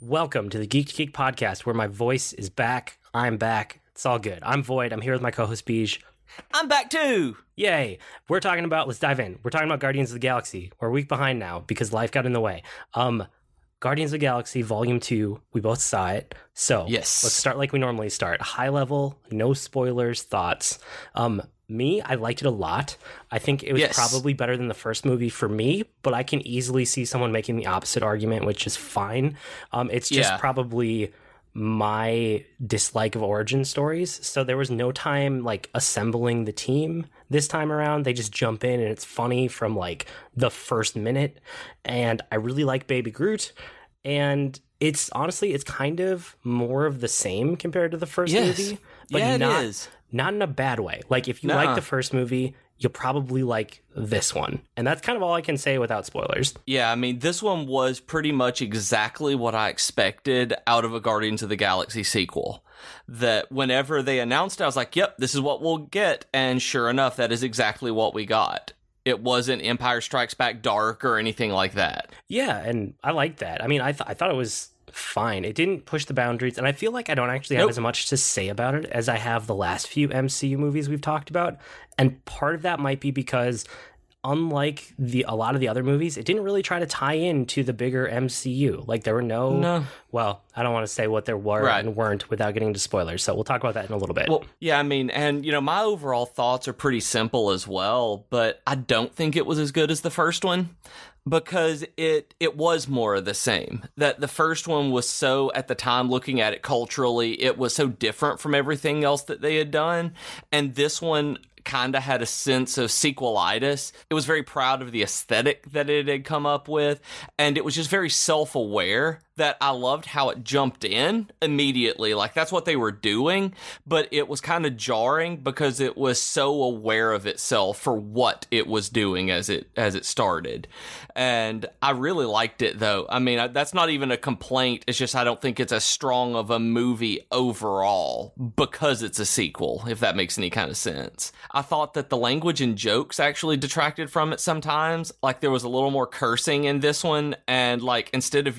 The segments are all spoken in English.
Welcome to the Geek to Geek podcast, where my voice is back. I'm back. It's all good. I'm Void. I'm here with my co-host Beej. I'm back too. Yay! We're talking about. Let's dive in. We're talking about Guardians of the Galaxy. We're a week behind now because life got in the way. Um, Guardians of the Galaxy Volume Two. We both saw it. So Yes. let's start like we normally start. High level, no spoilers, thoughts. Um, me, I liked it a lot. I think it was Yes. probably better than the first movie for me, but I can easily see someone making the opposite argument, which is fine. Um, it's just Yeah. probably my dislike of origin stories. So there was no time like assembling the team this time around. They just jump in and it's funny from like the first minute. And I really like Baby Groot. And it's honestly, it's kind of more of the same compared to the first Yes. movie, but yeah, not it is. Not in a bad way. Like if you Nuh-uh. like the first movie, you'll probably like this one. And that's kind of all I can say without spoilers. Yeah, I mean, this one was pretty much exactly what I expected out of a Guardians of the Galaxy sequel. That whenever they announced it, I was like, yep, this is what we'll get. And sure enough, that is exactly what we got. It wasn't Empire Strikes Back Dark or anything like that. Yeah, and I like that. I mean, I th- I thought it was fine. It didn't push the boundaries, and I feel like I don't actually have Nope. as much to say about it as I have the last few MCU movies we've talked about. And part of that might be because unlike the a lot of the other movies, it didn't really try to tie in to the bigger MCU. Like there were no, No. well, I don't want to say what there were Right. and weren't without getting into spoilers. So we'll talk about that in a little bit. Well, yeah, I mean, and you know, my overall thoughts are pretty simple as well, but I don't think it was as good as the first one because it it was more of the same. That the first one was so at the time looking at it culturally, it was so different from everything else that they had done, and this one kind of had a sense of sequelitis. It was very proud of the aesthetic that it had come up with, and it was just very self-aware that I loved how it jumped in immediately. Like that's what they were doing, but it was kind of jarring because it was so aware of itself for what it was doing as it as it started. And I really liked it though. I mean, I- that's not even a complaint. It's just I don't think it's as strong of a movie overall because it's a sequel, if that makes any kind of sense. I thought that the language and jokes actually detracted from it sometimes. Like there was a little more cursing in this one and like instead of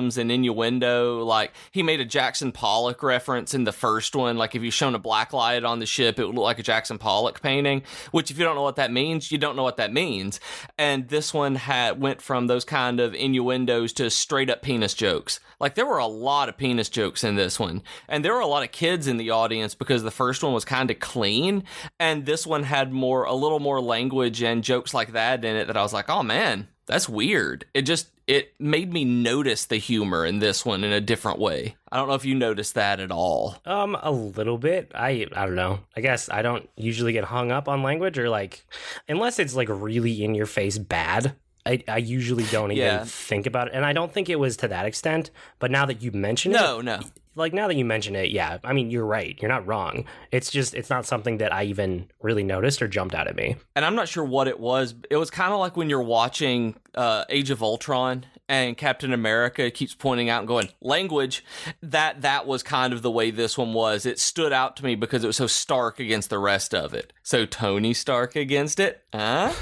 euphemisms and innuendo, like he made a Jackson Pollock reference in the first one. Like if you shown a black light on the ship, it would look like a Jackson Pollock painting, which if you don't know what that means, you don't know what that means. And this one had went from those kind of innuendos to straight up penis jokes. Like there were a lot of penis jokes in this one. And there were a lot of kids in the audience because the first one was kind of clean and this one had more a little more language and jokes like that in it that I was like, "Oh man, that's weird." It just it made me notice the humor in this one in a different way. I don't know if you noticed that at all. Um, a little bit. I I don't know. I guess I don't usually get hung up on language or like unless it's like really in your face bad. I, I usually don't even Yeah. think about it, and I don't think it was to that extent. But now that you mention it, No, no. like now that you mention it, yeah, I mean you're right. You're not wrong. It's just it's not something that I even really noticed or jumped out at me. and I'm not sure what it was. It was kind of like when you're watching uh, Age of Ultron and Captain America keeps pointing out and going language. That that was kind of the way this one was. It stood out to me because it was so stark against the rest of it. So Tony Stark against it, huh?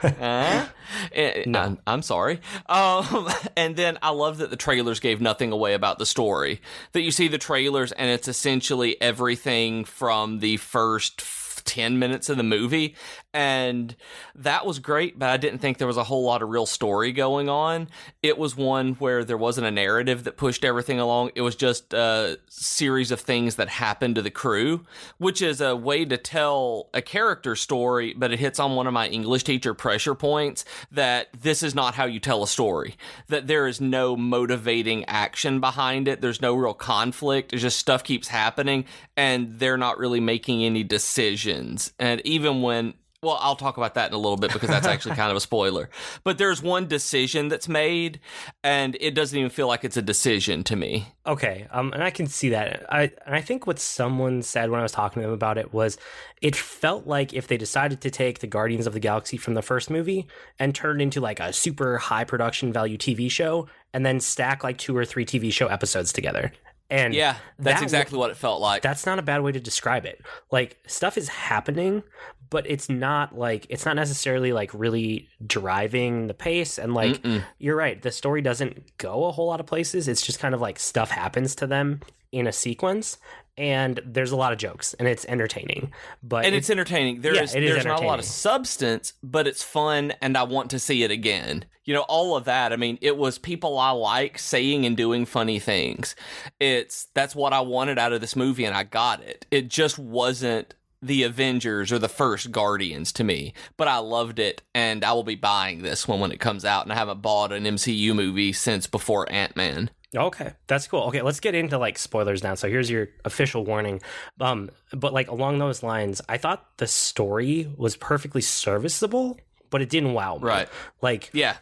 huh? Eh, No. I'm, I'm sorry. Um, and then I love that the trailers gave nothing away about the story. That you see the trailers and it's essentially everything from the first 10 minutes of the movie. And that was great, but I didn't think there was a whole lot of real story going on. It was one where there wasn't a narrative that pushed everything along. It was just a series of things that happened to the crew, which is a way to tell a character story, but it hits on one of my English teacher pressure points that this is not how you tell a story. That there is no motivating action behind it. There's no real conflict. It's just stuff keeps happening and they're not really making any decisions. And even when well, I'll talk about that in a little bit because that's actually kind of a spoiler. But there's one decision that's made, and it doesn't even feel like it's a decision to me. Okay, um, and I can see that. I and I think what someone said when I was talking to them about it was, it felt like if they decided to take the Guardians of the Galaxy from the first movie and turn it into like a super high production value TV show, and then stack like two or three TV show episodes together. And Yeah, that's that exactly what it felt like. that's not a bad way to describe it. Like stuff is happening, but it's not like it's not necessarily like really driving the pace and like Mm-mm. you're right the story doesn't go a whole lot of places it's just kind of like stuff happens to them in a sequence and there's a lot of jokes and it's entertaining but and it's entertaining. There Yeah, is there's not a lot of substance, but it's fun, and I want to see it again. You know, all of that. I mean, it was people I like saying and doing funny things. It's that's what I wanted out of this movie, and I got it. It just wasn't the Avengers or the first Guardians to me, but I loved it, and I will be buying this one when it comes out. And I haven't bought an MCU movie since before Ant Man. Okay, that's cool. Okay, let's get into like spoilers now. So here's your official warning. Um, but like along those lines, I thought the story was perfectly serviceable, but it didn't wow me. Right. Like, Yeah,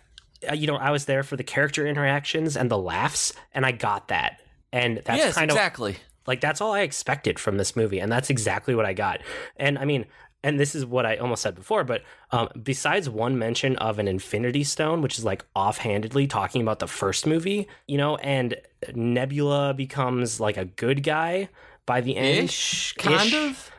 uh, you know, I was there for the character interactions and the laughs, and I got that. And that's yes, kind of exactly. Like that's all I expected from this movie, and that's exactly what I got. And I mean, and this is what I almost said before, but um, besides one mention of an Infinity Stone, which is like offhandedly talking about the first movie, you know, and Nebula becomes like a good guy by the end. Ish, kind Ish. of.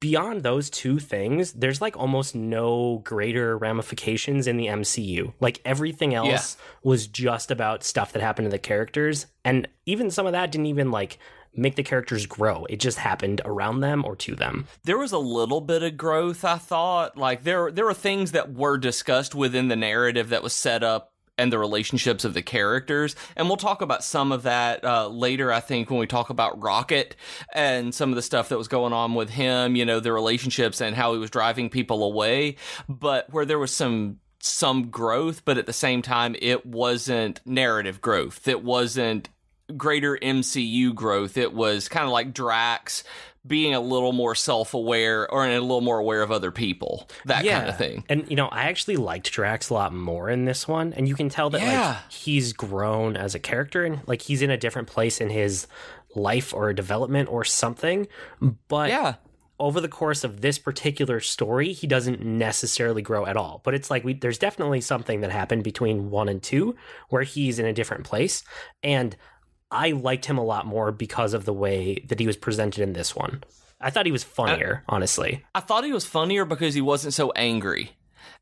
Beyond those two things, there's like almost no greater ramifications in the MCU. Like everything else was just about stuff that happened to the characters, and even some of that didn't even like make the characters grow. It just happened around them or to them. there was a little bit of growth i thought like there there were things that were discussed within the narrative that was set up and the relationships of the characters and we'll talk about some of that uh, later i think when we talk about rocket and some of the stuff that was going on with him you know the relationships and how he was driving people away but where there was some some growth but at the same time it wasn't narrative growth it wasn't greater MCU growth. It was kind of like Drax being a little more self-aware or a little more aware of other people. That kind of thing. And you know, I actually liked Drax a lot more in this one, and you can tell that Yeah. like he's grown as a character and like he's in a different place in his life or development or something. But Yeah. over the course of this particular story, he doesn't necessarily grow at all. But it's like we there's definitely something that happened between one and two where he's in a different place. And I liked him a lot more because of the way that he was presented in this one. I thought he was funnier, honestly. I thought he was funnier because he wasn't so angry.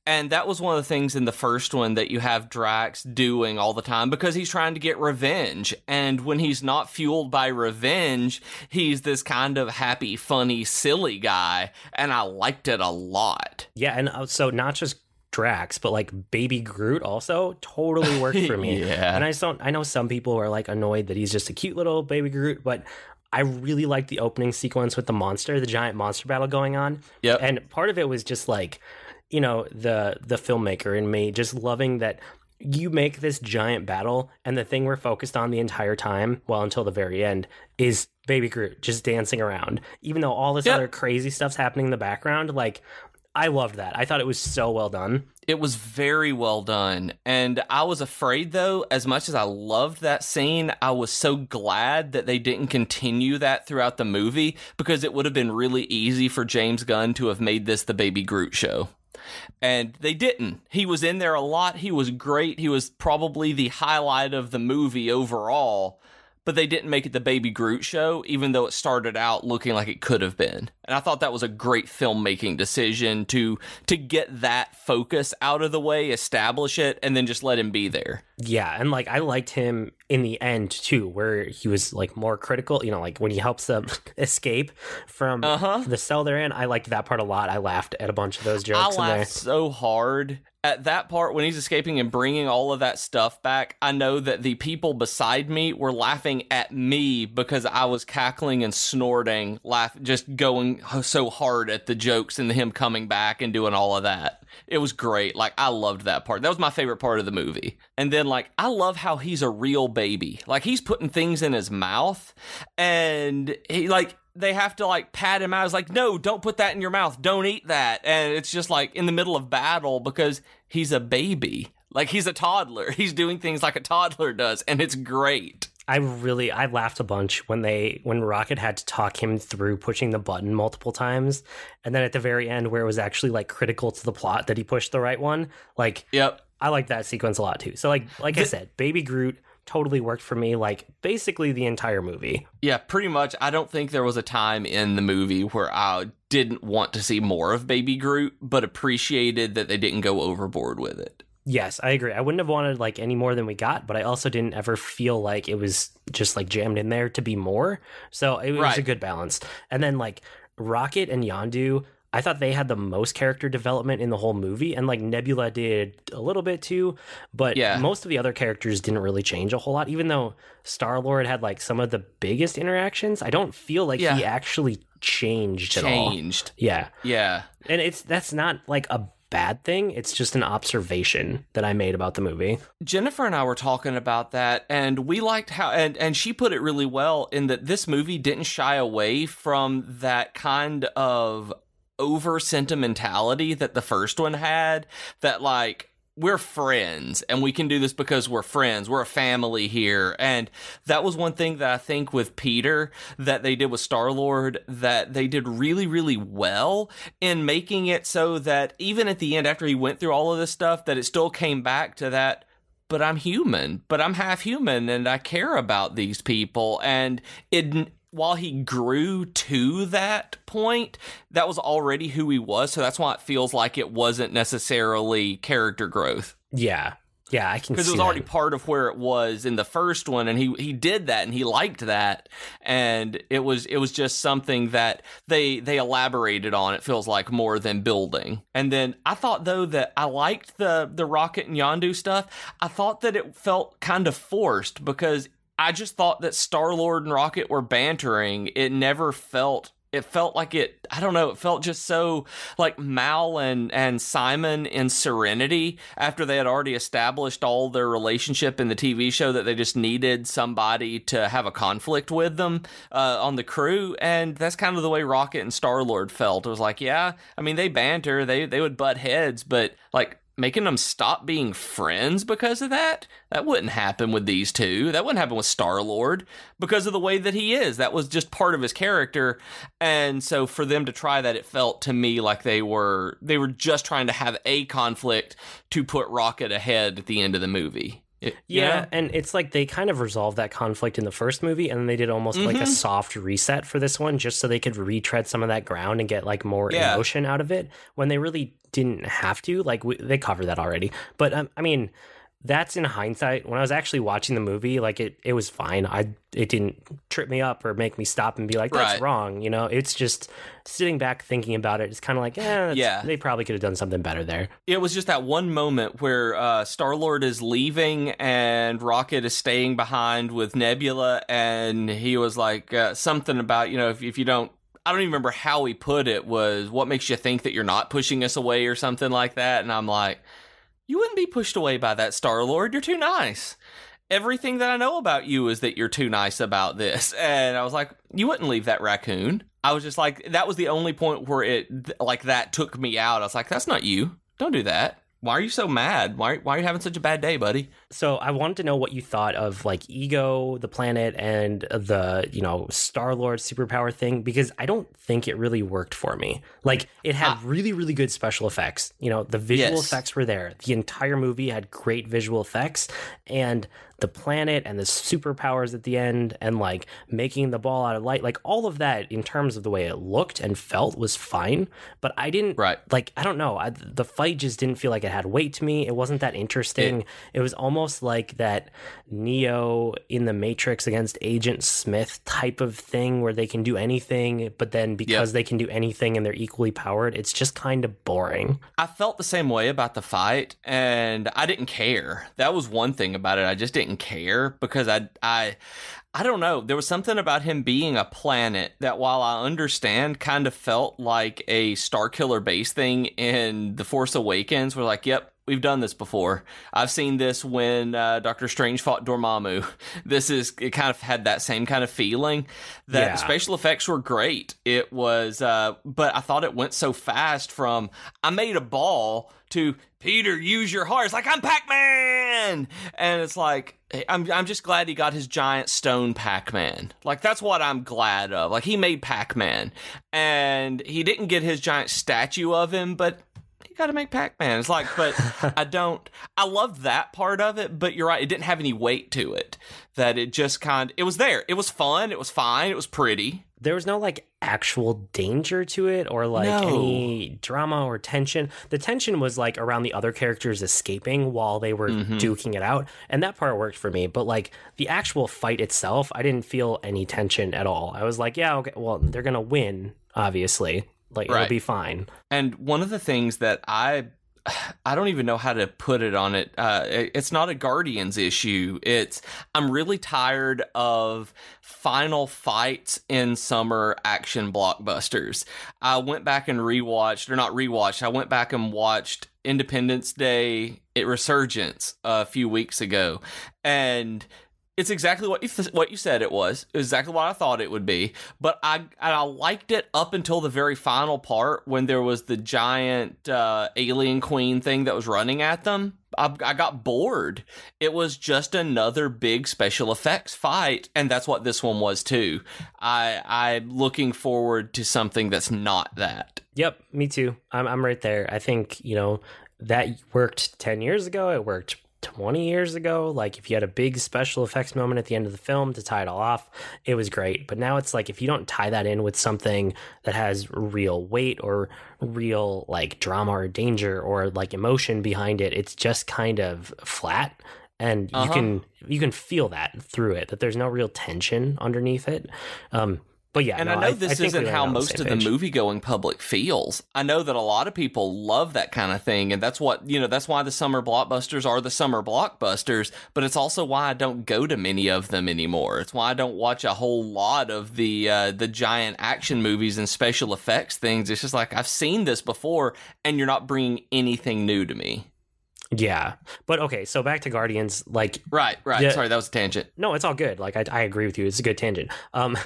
And that was one of the things in the first one that you have Drax doing all the time because he's trying to get revenge. And when he's not fueled by revenge, he's this kind of happy, funny, silly guy. And I liked it a lot. Yeah, and uh, so not just Drax, but like Baby Groot also totally worked for me. Yeah. And I just don't I know some people are like annoyed that he's just a cute little baby Groot, but I really liked the opening sequence with the monster, the giant monster battle going on. Yep. And part of it was just like, you know, the the filmmaker in me just loving that you make this giant battle and the thing we're focused on the entire time, well until the very end, is Baby Groot just dancing around. Even though all this Yep. other crazy stuff's happening in the background, like I loved that. I thought it was so well done. It was very well done. And I was afraid, though, as much as I loved that scene, I was so glad that they didn't continue that throughout the movie because it would have been really easy for James Gunn to have made this the Baby Groot show. And they didn't. He was in there a lot. He was great. He was probably the highlight of the movie overall. But they didn't make it the Baby Groot show, even though it started out looking like it could have been. And I thought that was a great filmmaking decision to to get that focus out of the way, establish it, and then just let him be there. Yeah, and like I liked him in the end too, where he was like more critical. You know, like when he helps them escape from Uh-huh. the cell they're in. I liked that part a lot. I laughed at a bunch of those I jokes in there. laughed so hard at that part when he's escaping and bringing all of that stuff back. I know that the people beside me were laughing at me because I was cackling and snorting, laugh, just going so hard at the jokes and him coming back and doing all of that. It was great. Like I loved that part. That was my favorite part of the movie. And then like I love how he's a real baby. Like he's putting things in his mouth and he like they have to like pat him out. It's like, no, don't put that in your mouth. Don't eat that. And it's just like in the middle of battle because he's a baby. Like he's a toddler. He's doing things like a toddler does, and it's great. I really I laughed a bunch when they when Rocket had to talk him through pushing the button multiple times, and then at the very end where it was actually like critical to the plot that he pushed the right one. Like Yep. I like that sequence a lot too. So like like I said, Baby Groot totally worked for me like basically the entire movie. Yeah, pretty much. I don't think there was a time in the movie where I didn't want to see more of Baby Groot, but appreciated that they didn't go overboard with it. Yes, I agree. I wouldn't have wanted like any more than we got, but I also didn't ever feel like it was just like jammed in there to be more. So it was Right. a good balance. And then like Rocket and Yondu, I thought they had the most character development in the whole movie, and like Nebula did a little bit too, but Yeah. most of the other characters didn't really change a whole lot. Even though Star Lord had like some of the biggest interactions, I don't feel like Yeah. he actually changed at all. Changed. Yeah, Yeah. and it's that's not like a bad thing. It's just an observation that I made about the movie. Jennifer and I were talking about that, and we liked how, and, and she put it really well in that this movie didn't shy away from that kind of over sentimentality that the first one had. That, like, we're friends and we can do this because we're friends. We're a family here. And that was one thing that I think with Peter that they did with Star Lord that they did really, really well in making it so that even at the end, after he went through all of this stuff, that it still came back to that. But I'm human, but I'm half human and I care about these people. And it, while he grew to that point, that was already who he was. So that's why it feels like it wasn't necessarily character growth Yeah, yeah, I can because it was already that. part of where it was in the first one, and he he did that and he liked that, and it was it was just something that they they elaborated on. It feels like more than building. And then I thought though that I liked the the Rocket and Yondu stuff. I thought that it felt kind of forced because I just thought that Star Lord and Rocket were bantering. It never felt. It felt like it. I don't know. It felt just so like Mal and and Simon in Serenity after they had already established all their relationship in the TV show that they just needed somebody to have a conflict with them uh, on the crew, and that's kind of the way Rocket and Star Lord felt. It was like, yeah, I mean, they banter, they they would butt heads, but like making them stop being friends because of that that wouldn't happen with these two that wouldn't happen with star lord because of the way that he is that was just part of his character and so for them to try that it felt to me like they were they were just trying to have a conflict to put rocket ahead at the end of the movie It- Yeah, know? and it's like they kind of resolved that conflict in the first movie, and then they did almost like Mm-hmm. a soft reset for this one, just so they could retread some of that ground and get like more Yeah. emotion out of it when they really didn't have to. Like we, they covered that already, but um, I mean, that's in hindsight. When I was actually watching the movie, like it, it was fine. I it didn't trip me up or make me stop and be like, "That's Right. wrong." You know, it's just sitting back thinking about it. It's kind of like, eh, Yeah. they probably could have done something better there. it was just that one moment where uh, Star Lord is leaving and Rocket is staying behind with Nebula, and he was like uh, something about you know if, if you don't. I don't even remember how he put it. Was what makes you think that you're not pushing us away or something like that? And I'm like, you wouldn't be pushed away by that Star Lord. You're too nice. Everything that I know about you is that you're too nice about this. And I was like, you wouldn't leave that raccoon. I was just like, that was the only point where it like that took me out. I was like, that's not you. Don't do that. Why are you so mad? Why, why are you having such a bad day, buddy? So I wanted to know what you thought of like Ego, the planet, and the you know Star Lord superpower thing because I don't think it really worked for me. Like it had ah. really really good special effects. You know the visual Yes. effects were there. The entire movie had great visual effects, and the planet and the superpowers at the end, and like making the ball out of light, like all of that in terms of the way it looked and felt was fine. But I didn't Right. like I don't know. I, the fight just didn't feel like it had weight to me. It wasn't that interesting. It, was almost like that Neo in the Matrix against Agent Smith type of thing where they can do anything, but then because they can do anything and they're equally powered, it's just kind of boring. I felt the same way about the fight, and I didn't care. That was one thing about it. I just didn't care because I, I, I don't know. There was something about him being a planet that, while I understand, kind of felt like a Star Killer base thing in The Force Awakens. We're like, yep. We've done this before. I've seen this when uh, Doctor Strange fought Dormammu. This is it. Kind of had that same kind of feeling. That Yeah. the special effects were great. It was, uh, but I thought it went so fast from I made a ball to Peter, use your heart. It's like I'm Pac-Man, and it's like I'm I'm just glad he got his giant stone Pac-Man. Like that's what I'm glad of. Like he made Pac-Man, and he didn't get his giant statue of him, but you got to make Pac-Man. It's like, but I don't. I love that part of it, but you're right. It didn't have any weight to it. That it just kind. It was there. It was fun. It was fine. It was pretty. There was no like actual danger to it or like No. any drama or tension. The tension was like around the other characters escaping while they were Mhm. duking it out, and that part worked for me. But like the actual fight itself, I didn't feel any tension at all. I was like, yeah, okay, well, they're gonna win, obviously. Like it'll be fine. And one of the things that I I don't even know how to put it on it. Uh, it's not a Guardians issue. It's I'm really tired of final fights in summer action blockbusters. I went back and rewatched, or not rewatched. I went back and watched Independence Day, it Resurgence a few weeks ago, and it's exactly what you th- what you said it was. It was exactly what I thought it would be. But I I liked it up until the very final part when there was the giant uh, alien queen thing that was running at them. I, I got bored. It was just another big special effects fight, and that's what this one was too. I I'm looking forward to something that's not that. Yep, me too. I'm I'm right there. I think, you know, that worked 10 years ago, it worked 20 years ago. Like if you had a big special effects moment at the end of the film to tie it all off, it was great. But now it's like if you don't tie that in with something that has real weight or real like drama or danger or like emotion behind it, it's just kind of flat. And you Uh-huh. can you can feel that through it that there's no real tension underneath it. Um but yeah, And no, I know this think isn't how most of the movie going public feels. I know that a lot of people love that kind of thing, and that's what, you know, that's why the summer blockbusters are the summer blockbusters, but it's also why I don't go to many of them anymore. It's why I don't watch a whole lot of the uh, the giant action movies and special effects things. It's just like I've seen this before, and you're not bringing anything new to me. Yeah. But okay, so back to Guardians, like Right, right. Yeah. Sorry, that was a tangent. no, it's all good. Like I, I agree with you. It's a good tangent. Um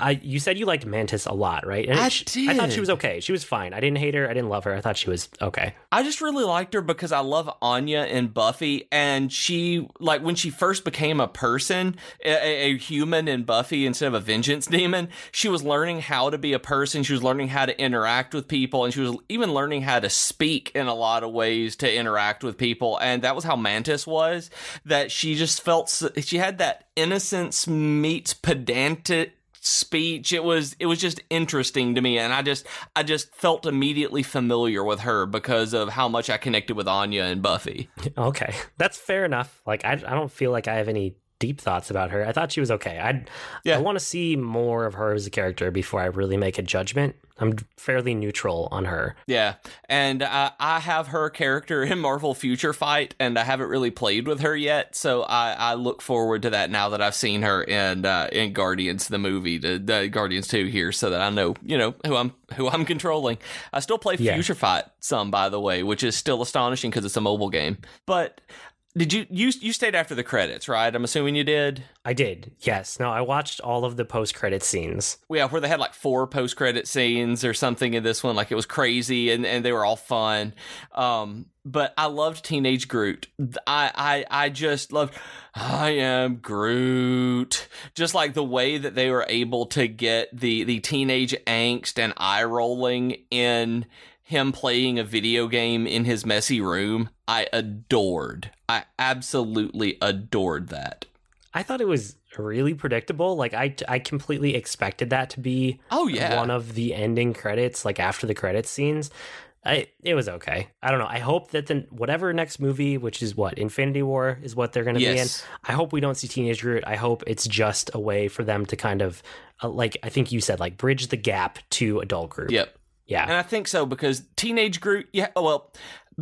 I you said you liked Mantis a lot, right? And I she- I thought she was okay. She was fine. I didn't hate her. I didn't love her. I thought she was okay. I just really liked her because I love Anya and Buffy, and she like when she first became a person, a, a human in Buffy instead of a vengeance demon. She was learning how to be a person. She was learning how to interact with people, and she was even learning how to speak in a lot of ways to interact with people. And that was how Mantis was. That she just felt she had that innocence meets pedantic speech it was it was just interesting to me and i just i just felt immediately familiar with her because of how much i connected with anya and buffy Okay. That's fair enough. Like I I don't feel like I have any deep thoughts about her. I thought she was okay. I Yeah. I want to see more of her as a character before I really make a judgment. I'm fairly neutral on her. yeah and I, I have her character in marvel future fight and i haven't really played with her yet so i, I look forward to that now that i've seen her in uh, in guardians the movie the, the guardians 2 here so that i know you know who i'm who i'm controlling i still play Yeah. future fight some by the way which is still astonishing because it's a mobile game but did you you you stayed after the credits right i'm assuming you did I did. Yes. No, I watched all of the post-credit scenes. yeah, where they had like four post credit scenes or something in this one. Like it was crazy and, and they were all fun. Um, but I loved Teenage Groot. I, I I just loved I am Groot. Just like the way that they were able to get the the teenage angst and eye rolling in him playing a video game in his messy room. I adored. I absolutely adored that. I thought it was really predictable. Like I, I completely expected that to be Oh yeah. one of the ending credits, like after the credits scenes. I, it was okay. I don't know. I hope that the whatever next movie, which is what Infinity War, is what they're going to be in. I hope we don't see Teenage Groot. I hope it's just a way for them to kind of, uh, like I think you said, like bridge the gap to adult Groot. Yep. Yeah. And I think so because Teenage Groot, yeah, oh, well,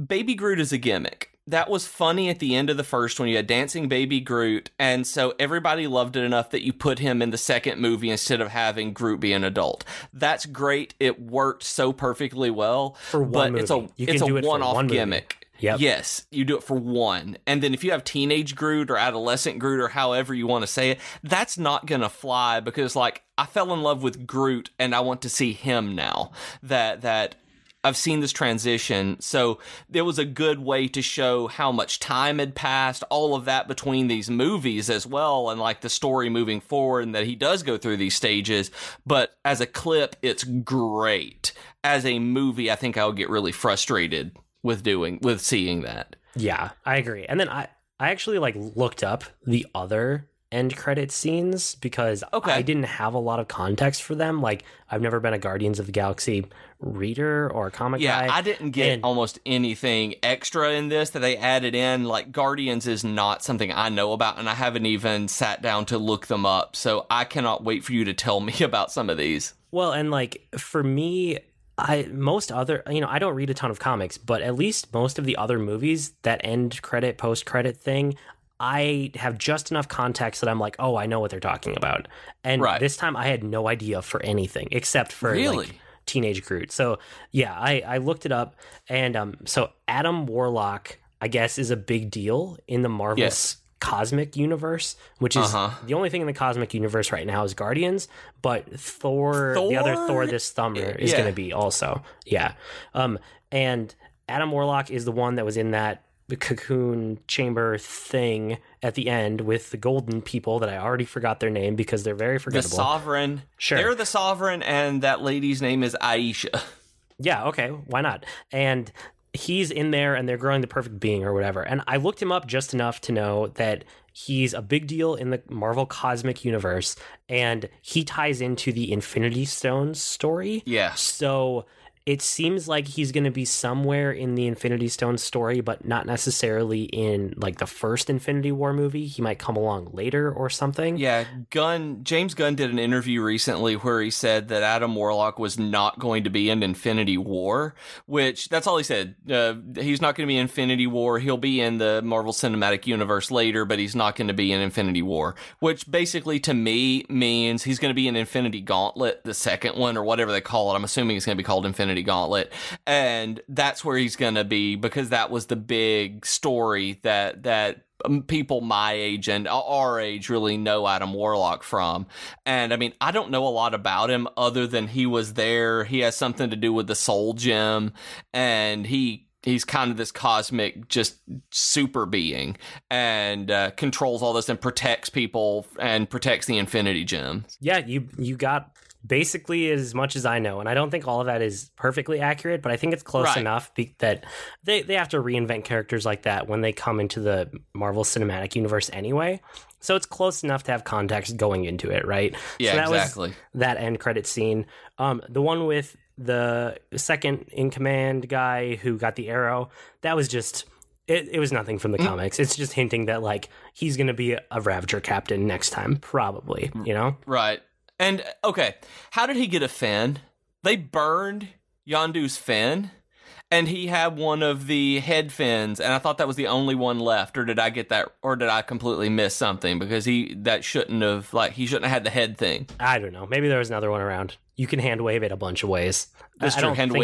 Baby Groot is a gimmick. That was funny at the end of the first one. You had Dancing Baby Groot, and so everybody loved it enough that you put him in the second movie instead of having Groot be an adult. That's great. It worked so perfectly well. For one but it's a movie. You can it's a do it one movie. gimmick. Yep. Yes, you do it for one. And then if you have teenage Groot or adolescent Groot or however you want to say it, that's not going to fly because like I fell in love with Groot and I want to see him now. That that I've seen this transition. So there was a good way to show how much time had passed, all of that between these movies as well, and like the story moving forward, and that he does go through these stages. But as a clip, it's great. As a movie, I think I would get really frustrated with doing with seeing that. Yeah, I agree. And then I I actually like looked up the other end credit scenes because Okay. I didn't have a lot of context for them. Like I've never been a Guardians of the Galaxy reader or a comic Yeah, guy. I didn't get and- almost anything extra in this that they added in. Like Guardians is not something I know about, and I haven't even sat down to look them up. So I cannot wait for you to tell me about some of these. Well, and like for me, I most other you know I don't read a ton of comics, but at least most of the other movies that end credit post credit thing, I have just enough context that I'm like, oh, I know what they're talking about. And Right. this time I had no idea for anything except for Really? like teenage Groot. So yeah, I I looked it up, and um, so Adam Warlock, I guess, is a big deal in the Marvel Yes. Cosmic universe, which is Uh-huh. the only thing in the cosmic universe right now is Guardians, but Thor, the other Thor? Thor this summer is Yeah. going to be also. Yeah. Um and Adam Warlock is the one that was in that cocoon chamber thing at the end with the golden people that I already forgot their name because they're very The forgettable. Sovereign. Sure. They're the Sovereign, and that lady's name is Ayesha. Yeah, okay, why not? And he's in there and they're growing the perfect being or whatever. And I looked him up just enough to know that he's a big deal in the Marvel Cosmic Universe and he ties into the Infinity Stones story. Yeah. So it seems like he's going to be somewhere in the Infinity Stones story, but not necessarily in like the first Infinity War movie. He might come along later or something. Yeah, Gunn James Gunn did an interview recently where he said that Adam Warlock was not going to be in Infinity War, which that's all he said. Uh, he's not going to be in Infinity War. He'll be in the Marvel Cinematic Universe later, but he's not going to be in Infinity War, which basically to me means he's going to be in Infinity Gauntlet, the second one or whatever they call it. I'm assuming it's going to be called Infinity Gauntlet, and that's where he's going to be because that was the big story that that um, people my age and our age really know Adam Warlock from. And I mean, I don't know a lot about him other than he was there. He has something to do with the Soul Gem, and he he's kind of this cosmic just super being and uh, controls all this and protects people and protects the infinity gem yeah you you got basically as much as i know and i don't think all of that is perfectly accurate but i think it's close Right. enough be- that they, they have to reinvent characters like that when they come into the marvel cinematic universe anyway. So it's close enough to have context going into it right? Yeah so that exactly. was that end credit scene. Um the one with the second in command guy who got the arrow that was just it, it was nothing from the Mm. comics. It's just hinting that like he's gonna be a, ravager captain next time probably you know? right and okay how did he get a fin they burned yondu's fin and he had one of the head fins and i thought that was the only one left or did i get that or did i completely miss something because he that shouldn't have like he shouldn't have had the head thing I don't know. Maybe there was another one around. You can hand wave it a bunch of ways. Mr. I hand think-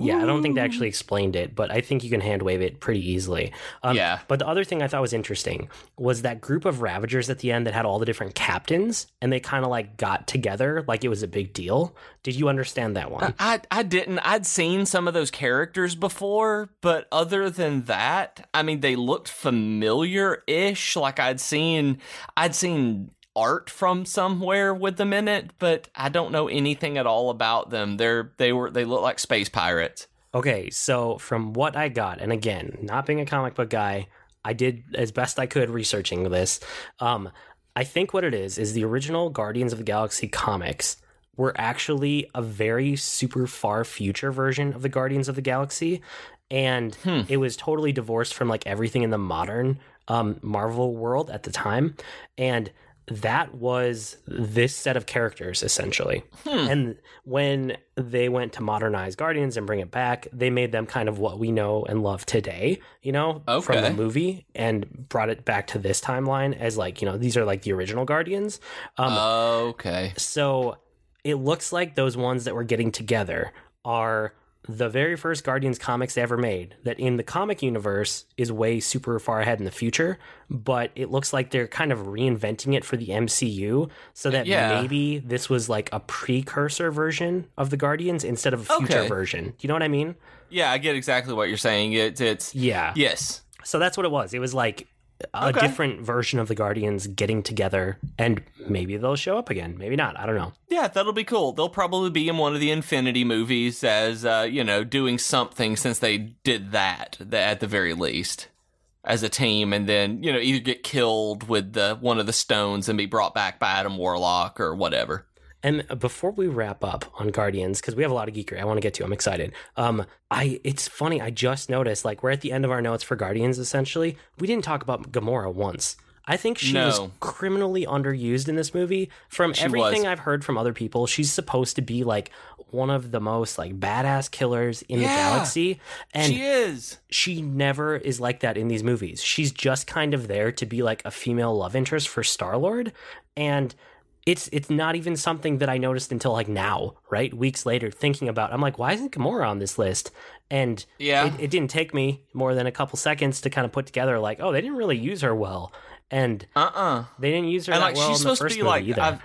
Yeah, I don't think they actually explained it, but I think you can hand wave it pretty easily. Um, Yeah. But the other thing I thought was interesting was that group of Ravagers at the end that had all the different captains, and they kind of like got together like it was a big deal. Did you understand that one? I I didn't. I'd seen some of those characters before, but other than that, I mean, they looked familiar-ish. Like I'd seen, I'd seen art from somewhere with them in it, but I don't know anything at all about them. They're they were they look like space pirates. Okay, so from what I got, and again, not being a comic book guy, I did as best I could researching this. Um, I think what it is is the original Guardians of the Galaxy comics were actually a very super far future version of the Guardians of the Galaxy, and Hmm. it was totally divorced from like everything in the modern um, Marvel world at the time, and that was this set of characters essentially. Hmm. And when they went to modernize Guardians and bring it back, they made them kind of what we know and love today, you know, from the movie and brought it back to this timeline as like, you know, these are like the original Guardians. Um, okay. so it looks like those ones that we're getting together are the very first Guardians comics ever made, that in the comic universe is way super far ahead in the future, but it looks like they're kind of reinventing it for the MCU so that Yeah. maybe this was like a precursor version of the Guardians instead of a future Okay. version. Do you know what I mean? Yeah, I get exactly what you're saying. It's it's Yeah. yes. So that's what it was. It was like a Okay. different version of the Guardians getting together, and maybe they'll show up again. Maybe not. I don't know. Yeah, that'll be cool. They'll probably be in one of the Infinity movies as uh, you know, doing something since they did that at the very least as a team, and then you know either get killed with the one of the stones and be brought back by Adam Warlock or whatever. And before we wrap up on Guardians, because we have a lot of geekery I want to get to, I'm excited. Um, I it's funny. I just noticed, like, we're at the end of our notes for Guardians. Essentially, we didn't talk about Gamora once. I think she was criminally underused in this movie. From She everything was. I've heard from other people, she's supposed to be like one of the most like badass killers in the galaxy, and she is. she never is like that in these movies. She's just kind of there to be like a female love interest for Star Lord, and it's it's not even something that I noticed until like now, right? Weeks later, thinking about, I'm like, why isn't Gamora on this list? And Yeah. it, it didn't take me more than a couple seconds to kind of put together, like, oh, they didn't really use her well, and Uh uh they didn't use her And like well she's in the supposed to be movie like, either. I've,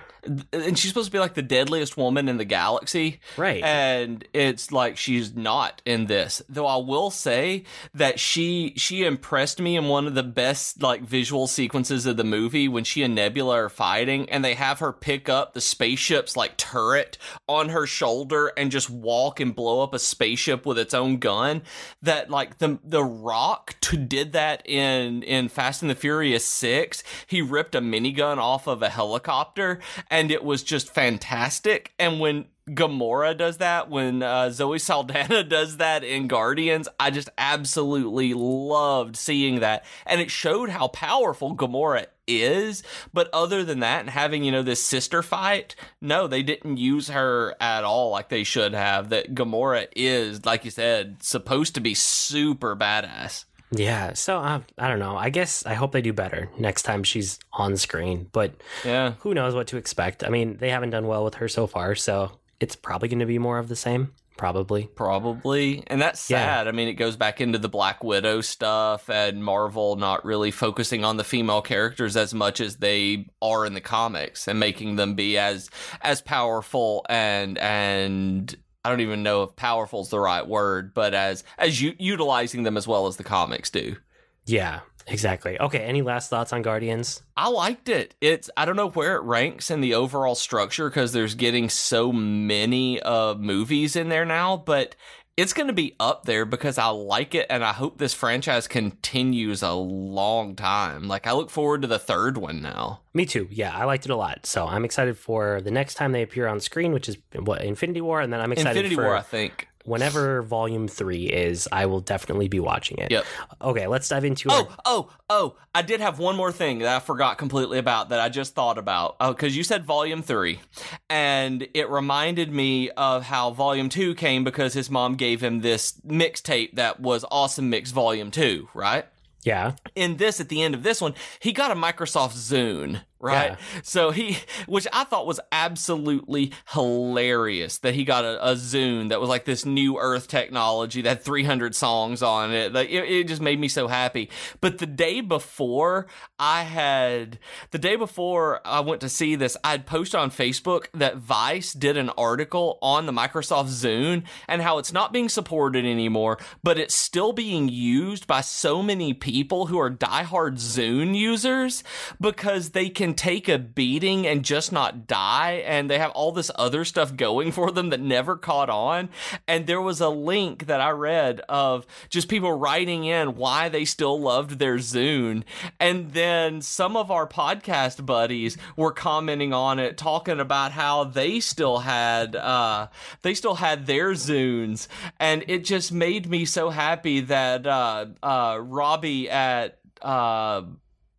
and she's supposed to be like the deadliest woman in the galaxy. right? and it's like she's not in this though i will say that she she impressed me in one of the best like visual sequences of the movie when she and nebula are fighting and they have her pick up the spaceship's like turret on her shoulder and just walk and blow up a spaceship with its own gun that like the the rock t- did that in in fast and the furious 6 he ripped a minigun off of a helicopter and it was just fantastic and when Gamora does that when uh, Zoe Saldana does that in Guardians. I just absolutely loved seeing that, and it showed how powerful Gamora is. But other than that, and having you know this sister fight, no, they didn't use her at all like they should have. That Gamora is, like you said, supposed to be super badass. Yeah. So uh, I don't know. I guess I hope they do better next time she's on screen, but. Yeah. who knows what to expect. I mean, they haven't done well with her so far, so it's probably going to be more of the same. Probably. Probably. And that's Yeah. sad. I mean, it goes back into the Black Widow stuff and Marvel not really focusing on the female characters as much as they are in the comics and making them be as as powerful and and I don't even know if powerful is the right word, but as as u- utilizing them as well as the comics do. Yeah, exactly. Okay, any last thoughts on Guardians? I liked it. It's I don't know where it ranks in the overall structure because there's getting so many uh movies in there now, but it's going to be up there because I like it and I hope this franchise continues a long time. Like I look forward to the third one now. Me too. Yeah, I liked it a lot. So I'm excited for the next time they appear on screen, which is what Infinity War, and then I'm excited for. Infinity for War, I think. Whenever Volume Three is. I will definitely be watching it. Yep. Okay, let's dive into. Oh, our- oh, oh! I did have one more thing that I forgot completely about that I just thought about. Oh, because you said Volume Three, and it reminded me of how Volume Two came because his mom gave him this mixtape that was Awesome Mix Volume Two, right? yeah. in this at the end of this one he got a microsoft zune right? Yeah. so he which i thought was absolutely hilarious that he got a, a zune that was like this new earth technology that had 300 songs on it. Like it, it just made me so happy. But the day before i had the day before i went to see this i'd posted on facebook that vice did an article on the microsoft zune and how it's not being supported anymore but it's still being used by so many people who are diehard zune users because they can take a beating and just not die and they have all this other stuff going for them that never caught on. And there was a link that i read of just people writing in why they still loved their zune. And then some of our podcast buddies were commenting on it talking about how they still had uh they still had their zunes. And it just made me so happy that uh uh robbie at uh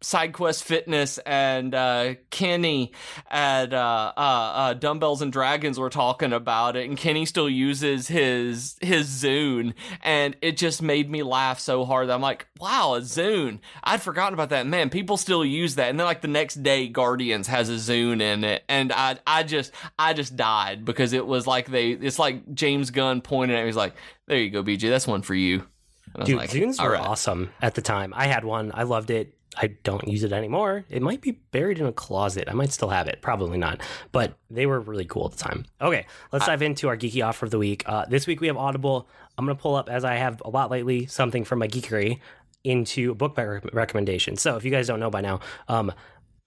SideQuest Fitness and uh, Kenny at uh, uh, uh, Dumbbells and Dragons were talking about it, and Kenny still uses his his Zune, and it just made me laugh so hard. I'm like, wow, a Zune! I'd forgotten about that. Man, people still use that, and then like the next day, Guardians has a Zune in it, and I I just I just died because it was like they it's like James Gunn pointed at me, he's like, there you go, BJ, that's one for you. Dude, like, Zunes were right. awesome at the time. I had one. I loved it. I don't use it anymore. It might be buried in a closet. I might still have it. Probably not. But they were really cool at the time. Okay, let's dive into our geeky offer of the week. Uh, this week we have Audible. I'm going to pull up, as I have a lot lately, something from my geekery into a book recommendation. So if you guys don't know by now, um,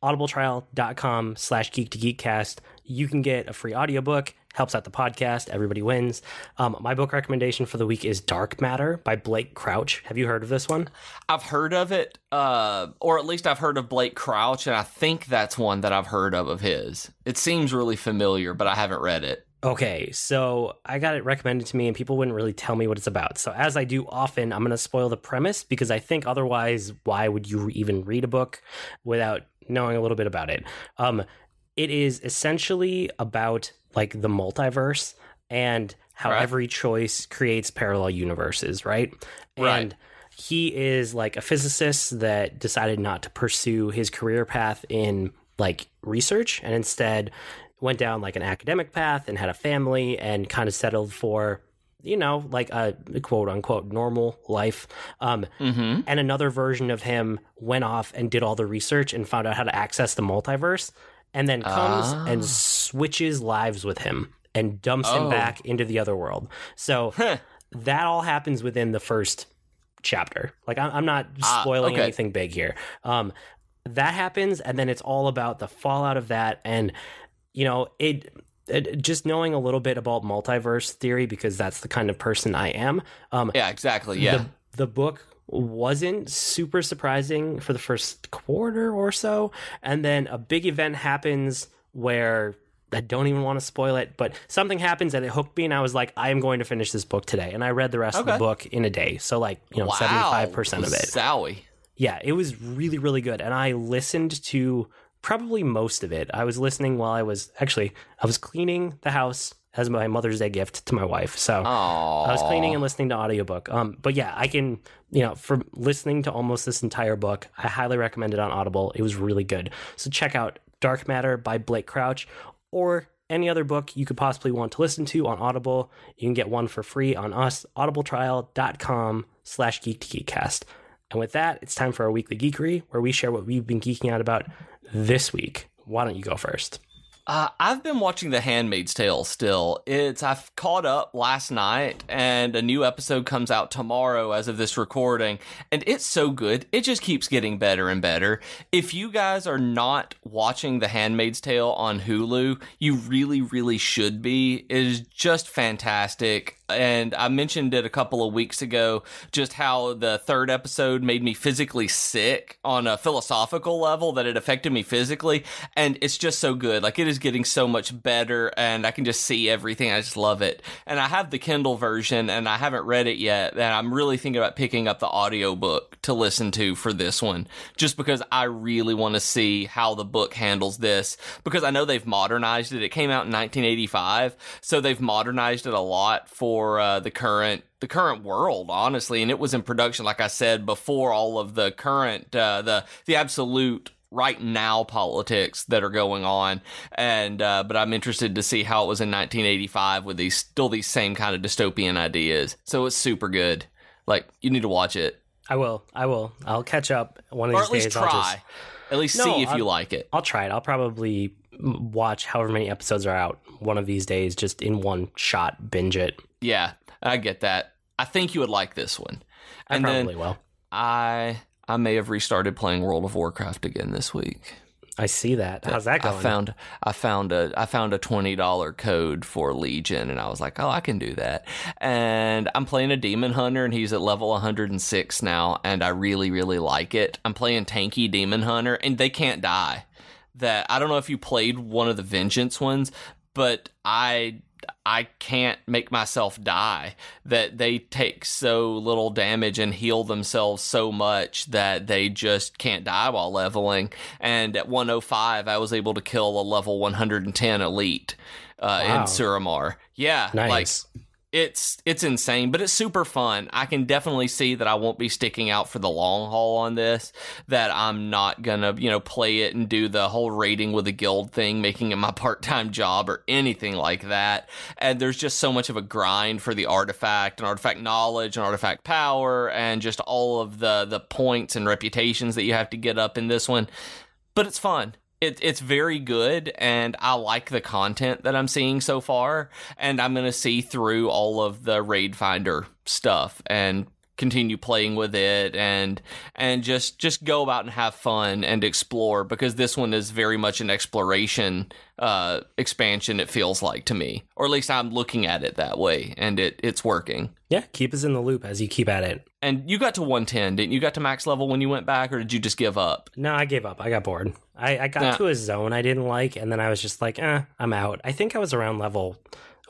audibletrial.com slash geek to geekcast you can get a free audiobook helps out the podcast. Everybody wins. Um, my book recommendation for the week is dark matter by blake crouch. Have you heard of this one? I've heard of it uh, or at least i've heard of blake crouch and i think that's one that i've heard of of his. It seems really familiar but i haven't read it. Okay, so I got it recommended to me, and people wouldn't really tell me what it's about. So, as I do often, I'm going to spoil the premise because I think otherwise, why would you even read a book without knowing a little bit about it? Um, it is essentially about like the multiverse and how right. every choice creates parallel universes, right? Right. And he is like a physicist that decided not to pursue his career path in like research and instead went down like an academic path and had a family and kind of settled for you know like a quote unquote normal life um, mm-hmm. and another version of him went off and did all the research and found out how to access the multiverse and then comes and switches lives with him and dumps oh. him back into the other world. So that all happens within the first chapter. Like I'm, not ah, spoiling okay. anything big here. Um, that happens, and then it's all about the fallout of that, and you know it, it. just knowing a little bit about multiverse theory because that's the kind of person I am. Um, yeah, exactly. Yeah, the, the book wasn't super surprising for the first quarter or so. And then a big event happens where I don't even want to spoil it, but something happens and it hooked me, and I was like, I am going to finish this book today. And I read the rest okay. of the book in a day. So, like, you know, five percent of it. Zowie. Yeah, it was really, really good. And I listened to probably most of it. I was listening while I was actually I was cleaning the house as my Mother's Day gift to my wife. So Aww. I was cleaning and listening to audiobook. Um, but yeah, I can, you know, for listening to almost this entire book, I highly recommend it on Audible. It was really good. So check out Dark Matter by Blake Crouch or any other book you could possibly want to listen to on Audible. You can get one for free on us, audibletrial.com slash geek to geekcast. And with that, it's time for our weekly geekery where we share what we've been geeking out about this week. Why don't you go first? Uh, I've been watching The Handmaid's Tale still. It's I've caught up last night, and a new episode comes out tomorrow as of this recording, and it's so good. It just keeps getting better and better. If you guys are not watching The Handmaid's Tale on Hulu, you really, really should be. It is just fantastic and I mentioned it a couple of weeks ago, just how the third episode made me physically sick on a philosophical level that it affected me physically. And it's just so good. Like it is getting so much better and I can just see everything. I just love it. And I have the Kindle version and I haven't read it yet. And I'm really thinking about picking up the audiobook to listen to for this one, just because I really want to see how the book handles this because I know they've modernized it. It came out in 1985. So they've modernized it a lot for uh, the current the current world, honestly. And it was in production, like I said, before all of the current uh, the the absolute right now politics that are going on. And uh, but i'm interested to see how it was in 1985 with these still these same kind of dystopian ideas. So it's super good. Like you need to watch it. I will. I will. I'll catch up one of or these at least days. Try just... at least no, see if I'll, you like it. I'll try it. I'll probably watch however many episodes are out one of these days just in one shot binge it. Yeah, I get that. I think you would like this one. And I probably will. I I may have restarted playing World of Warcraft again this week. I see that. How's that going? I found I found a I found a twenty dollar code for Legion, and I was like, oh, I can do that. And I'm playing a Demon Hunter, and he's at level 106 now, and I really really like it. I'm playing tanky Demon Hunter, and they can't die. That I don't know if you played one of the Vengeance ones, but I I can't make myself die. That they take so little damage and heal themselves so much that they just can't die while leveling. And at 105, I was able to kill a level 110 elite uh, Wow. in Suramar. Yeah, Nice. like it's it's insane, but it's super fun. I can definitely see that I won't be sticking out for the long haul on this. That I'm not gonna, you know, play it and do the whole rating with a guild thing, making it my part time job or anything like that. And there's just so much of a grind for the artifact and artifact knowledge and artifact power and just all of the the points and reputations that you have to get up in this one. But it's fun it, it's very good and I like the content that I'm seeing so far and I'm going to see through all of the raid finder stuff and continue playing with it and and just just go about and have fun and explore because this one is very much an exploration uh expansion it feels like to me or at least I'm looking at it that way and it it's working Yeah, keep us in the loop as you keep at it. and you got to 110 didn't you got to max level when you went back or did you just give up No, I gave up. I got bored. I, I got Yeah. to a zone I didn't like, and then I was just like, eh, I'm out. I think I was around level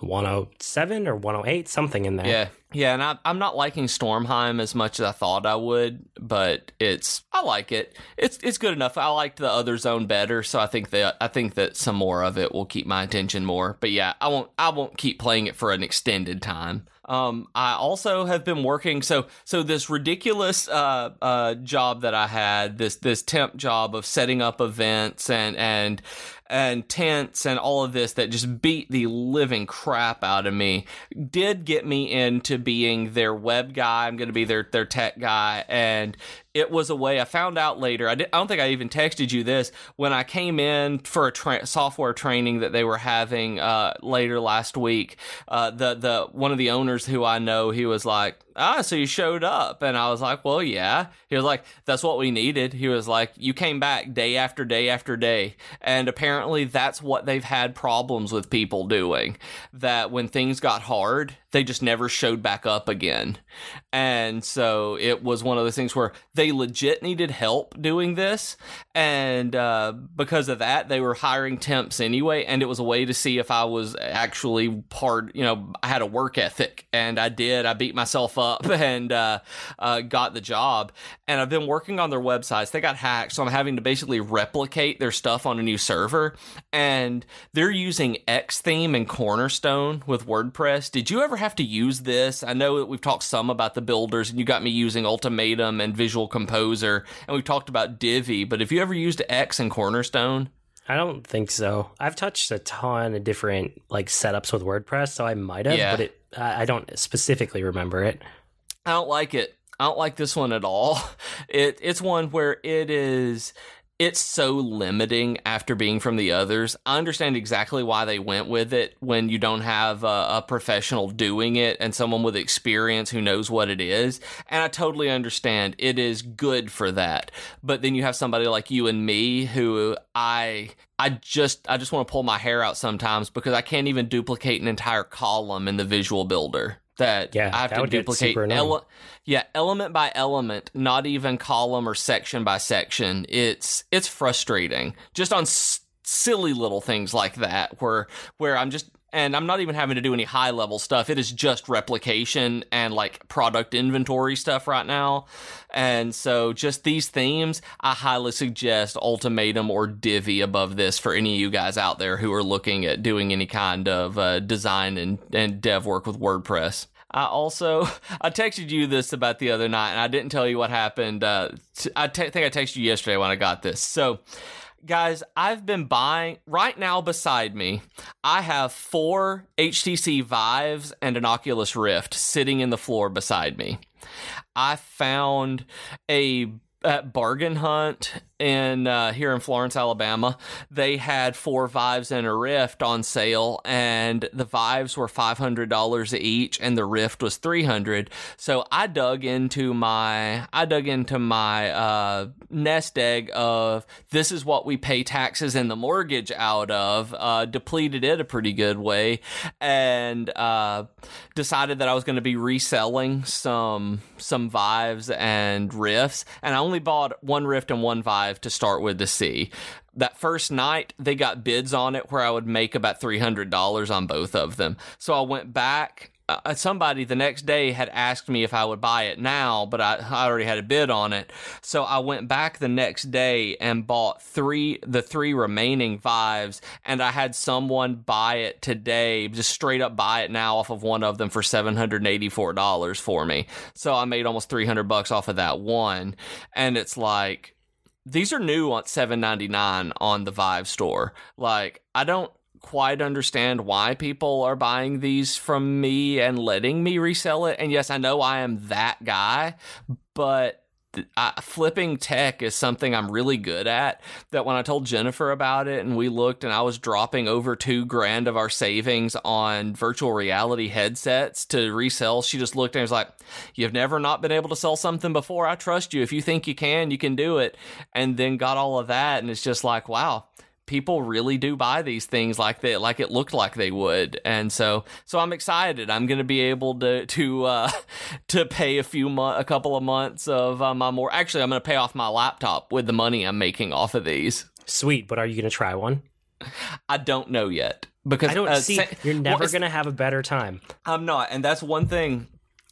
107 or 108, something in there. Yeah, yeah, and I, I'm not liking Stormheim as much as I thought I would, but it's I like it. It's it's good enough. I liked the other zone better, so I think that I think that some more of it will keep my attention more. But yeah, I won't I won't keep playing it for an extended time. Um, I also have been working so so this ridiculous uh, uh, job that I had this this temp job of setting up events and and and tents and all of this that just beat the living crap out of me did get me into being their web guy. I'm going to be their their tech guy, and it was a way I found out later. I, did, I don't think I even texted you this when I came in for a tra- software training that they were having uh, later last week. Uh, the the one of the owners who I know, he was like, "Ah, so you showed up," and I was like, "Well, yeah." He was like, "That's what we needed." He was like, "You came back day after day after day," and apparently that's what they've had problems with people doing. That when things got hard, they just never showed back up again. And so it was one of those things where they legit needed help doing this. And uh, because of that, they were hiring temps anyway. And it was a way to see if I was actually part, you know, I had a work ethic. And I did. I beat myself up and uh, uh, got the job. And I've been working on their websites. They got hacked. So I'm having to basically replicate their stuff on a new server. And they're using X theme and Cornerstone with WordPress. Did you ever have to use this? I know that we've talked some about the builders, and you got me using Ultimatum and Visual Composer, and we've talked about Divi. But have you ever used X and Cornerstone? I don't think so. I've touched a ton of different like setups with WordPress, so I might have, Yeah. but it I I don't specifically remember it. I don't like it. I don't like this one at all. It it's one where it is it's so limiting after being from the others. I understand exactly why they went with it when you don't have a, a professional doing it and someone with experience who knows what it is. And I totally understand it is good for that. But then you have somebody like you and me who I I just I just want to pull my hair out sometimes because I can't even duplicate an entire column in the visual builder. That Yeah, I have that to duplicate ele- yeah, element by element, not even column or section by section. It's it's frustrating just on s- silly little things like that where where I'm just and I'm not even having to do any high level stuff. It is just replication and like product inventory stuff right now. And so just these themes, I highly suggest Ultimatum or Divi above this for any of you guys out there who are looking at doing any kind of uh, design and, and dev work with WordPress. I also I texted you this about the other night, and I didn't tell you what happened. Uh, t- I te- think I texted you yesterday when I got this. So, guys, I've been buying right now. Beside me, I have four HTC Vives and an Oculus Rift sitting in the floor beside me. I found a at bargain hunt in uh, here in Florence, Alabama. They had four Vives and a Rift on sale, and the Vives were five hundred dollars each, and the Rift was three hundred. So I dug into my I dug into my uh, nest egg of this is what we pay taxes and the mortgage out of. Uh, depleted it a pretty good way, and uh, decided that I was going to be reselling some some Vives and Rifts, and I only bought one Rift and one Vive Vive to start with to see. That first night, they got bids on it where I would make about $300 on both of them. So I went back uh, somebody the next day had asked me if I would buy it now, but I, I, already had a bid on it. So I went back the next day and bought three, the three remaining Vives, and I had someone buy it today, just straight up buy it now off of one of them for seven hundred eighty four dollars for me. So I made almost three hundred bucks off of that one, and it's like. These are new on 7.99 on the Vive store. Like I don't quite understand why people are buying these from me and letting me resell it. And yes, I know I am that guy, but flipping tech is something I'm really good at. That when I told Jennifer about it and we looked and I was dropping over two grand of our savings on virtual reality headsets to resell, she just looked and was like, You've never not been able to sell something before. I trust you. If you think you can, you can do it. And then got all of that. And it's just like, wow, people really do buy these things like they like it looked like they would. And so so i'm excited. I'm going to be able to to uh to pay a few mo- a couple of months of uh, my more actually i'm going to pay off my laptop with the money i'm making off of these. Sweet but are you going to try one? I don't know yet because i don't uh, see sa- you're never well, going to have a better time. I'm not and that's one thing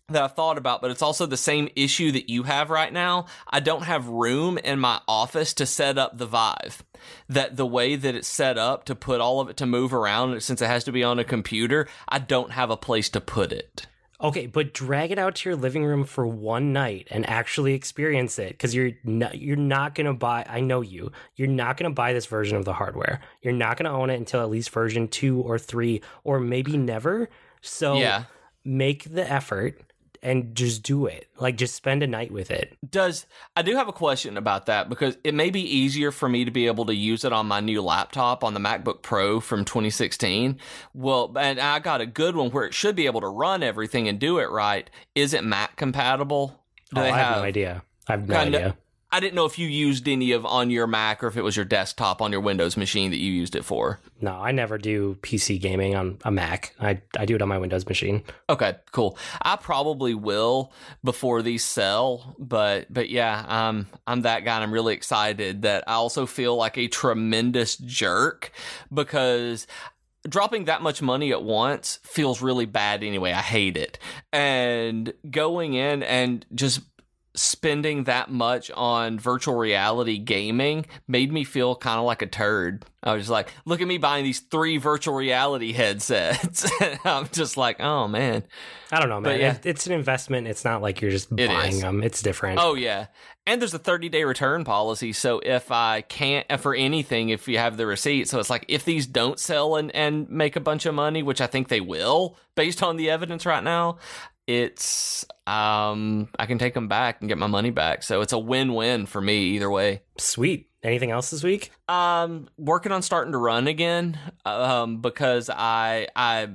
that I've thought about, but it's also the same issue that you have right now. I don't have room in my office to set up the Vive. That the way that it's set up to put all of it to move around, since it has to be on a computer, I don't have a place to put it. Okay, but drag it out to your living room for one night and actually experience it because you're not, you're not gonna buy. I know you. You're not gonna buy this version of the hardware. You're not gonna own it until at least version two or three, or maybe never. So yeah. make the effort and just do it. Like just spend a night with it. Does I do have a question about that because it may be easier for me to be able to use it on my new laptop on the MacBook Pro from 2016. Well, and I got a good one where it should be able to run everything and do it right. Is it Mac compatible? Do oh, I have, have, no idea. I have no idea. I didn't know if you used any of on your Mac or if it was your desktop on your Windows machine that you used it for. No, I never do PC gaming on a Mac. I, I do it on my Windows machine. Okay, cool. I probably will before these sell, but but yeah, um, I'm that guy and I'm really excited that I also feel like a tremendous jerk because dropping that much money at once feels really bad anyway. I hate it. And going in and just spending that much on virtual reality gaming made me feel kind of like a turd. I was like, look at me buying these three virtual reality headsets. I'm just like, oh man. I don't know, man. But yeah. It's an investment. It's not like you're just it buying is. them. It's different. Oh yeah. And there's a 30 day return policy. So if I can't for anything, if you have the receipt, so it's like if these don't sell and, and make a bunch of money, which I think they will based on the evidence right now, it's um I can take them back and get my money back. So it's a win-win for me either way. Sweet. Anything else this week? Um working on starting to run again um because I I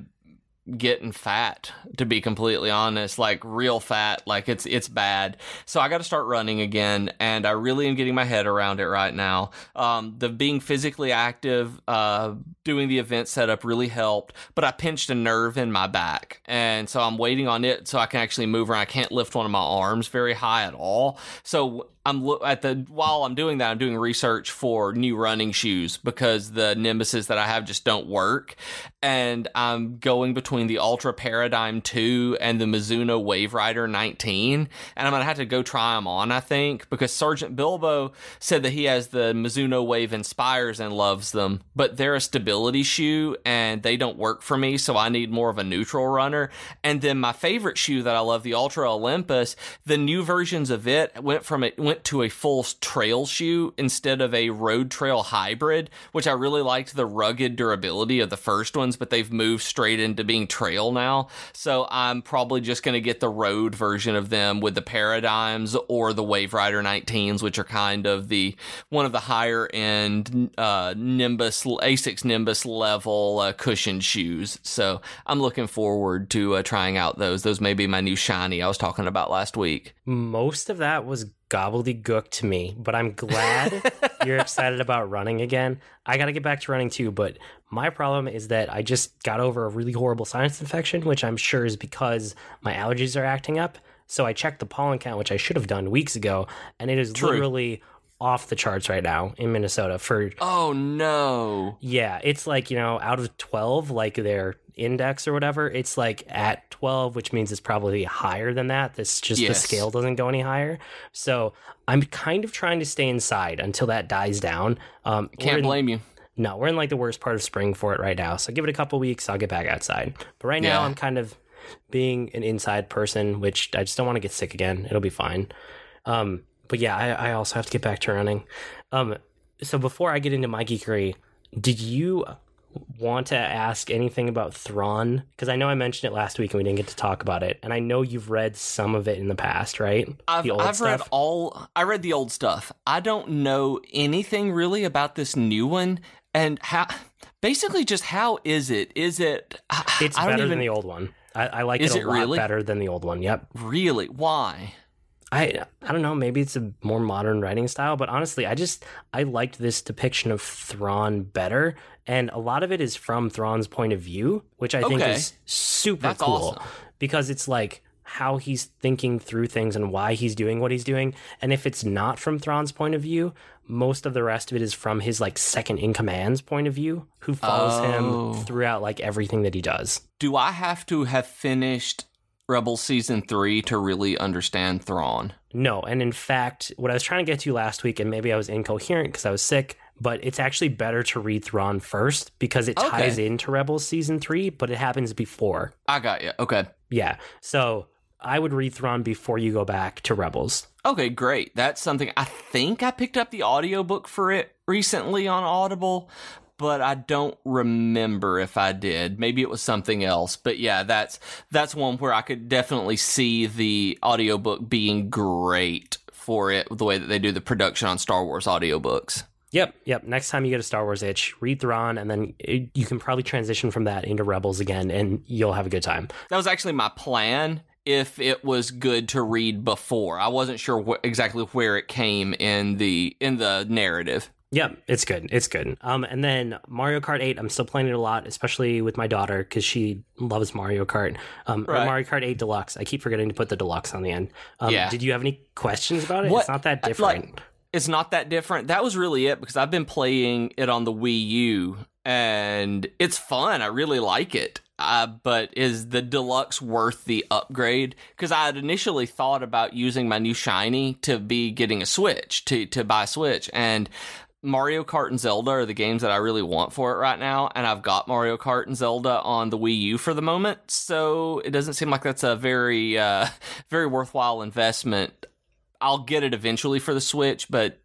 getting fat to be completely honest like real fat like it's it's bad. So i got to start running again and i really am getting my head around it right now. Um the being physically active uh doing the event setup really helped but i pinched a nerve in my back and so i'm waiting on it so i can actually move around. I can't lift one of my arms very high at all. So I'm at the while I'm doing that, I'm doing research for new running shoes because the Nimbuses that I have just don't work, and I'm going between the Altra Paradigm 2 and the Mizuno Wave Rider 19, and I'm gonna have to go try them on. I think because Sergeant Bilbo said that he has the Mizuno Wave Inspires and loves them, but they're a stability shoe and they don't work for me, so I need more of a neutral runner. And then my favorite shoe that I love, the Altra Olympus, the new versions of it went from it went went to a full trail shoe instead of a road trail hybrid, which I really liked the rugged durability of the first ones, but they've moved straight into being trail now. So I'm probably just going to get the road version of them with the Paradigms or the Wave Rider 19s, which are kind of the one of the higher end uh, Nimbus Asics Nimbus level uh, cushion shoes. So I'm looking forward to uh, trying out those. Those may be my new shiny I was talking about last week. Most of that was gobbledygook to me, but I'm glad you're excited about running again. I got to get back to running too, but my problem is that I just got over a really horrible sinus infection, which I'm sure is because my allergies are acting up. So I checked the pollen count, which I should have done weeks ago, and it is True. literally off the charts right now in Minnesota for Oh no. yeah, it's like, you know, out of 12, like their index or whatever, it's like at 12, which means it's probably higher than that. This just the scale doesn't go any higher. So I'm kind of trying to stay inside until that dies down. Um, Can't in- blame you. No, we're in like the worst part of spring for it right now. So give it a couple weeks, I'll get back outside. But right now, I'm kind of being an inside person, which I just don't want to get sick again. It'll be fine. Um, but yeah, I, I also have to get back to running. Um, so before I get into my geekery, did you want to ask anything about Thrawn? Because I know I mentioned it last week and we didn't get to talk about it. And I know you've read some of it in the past, right? I've, I've read all. I read the old stuff. I don't know anything really about this new one, and how. Basically, just how is it? Is it? I- It's I better even than the old one. I, I like it a it lot really? better than the old one. Yep. really. Why? I I don't know, maybe it's a more modern writing style, but honestly, I just I liked this depiction of Thrawn better, and a lot of it is from Thrawn's point of view, which I think is super That's cool awesome. because it's like how he's thinking through things and why he's doing what he's doing. And if it's not from Thrawn's point of view, most of the rest of it is from his like second in command's point of view, who follows Oh. him throughout like everything that he does. Do I have to have finished Rebel season three to really understand Thrawn? No, and in fact, what I was trying to get to last week, and maybe I was incoherent because I was sick, but it's actually better to read Thrawn first because it Okay. ties into Rebels season three, but it happens before. I got you. Okay. Yeah, so I would read Thrawn before you go back to Rebels. Okay, great. That's something I think I picked up the audiobook for it recently on Audible, but I don't remember if I did. Maybe it was something else. But yeah, that's that's one where I could definitely see the audiobook being great for it the way that they do the production on Star Wars audiobooks. Yep, yep. Next time you get a Star Wars itch, read Thrawn, and then it, you can probably transition from that into Rebels again, and you'll have a good time. That was actually my plan if it was good to read before. I wasn't sure wh- exactly where it came in the in the narrative. Yep, it's good. It's good. Um, and then Mario Kart 8, I'm still playing it a lot, especially with my daughter because she loves Mario Kart. Um, Right. Mario Kart 8 Deluxe. I keep forgetting to put the Deluxe on the end. Um, Yeah. Did you have any questions about it? What- It's not that different. like- it's not that different. That was really it because I've been playing it on the Wii U and it's fun. I really like it. Uh, but is the deluxe worth the upgrade? Because I had initially thought about using my new shiny to be getting a Switch to to buy a Switch, and Mario Kart and Zelda are the games that I really want for it right now. And I've got Mario Kart and Zelda on the Wii U for the moment, so it doesn't seem like that's a very uh, very worthwhile investment I'll get it eventually for the Switch, but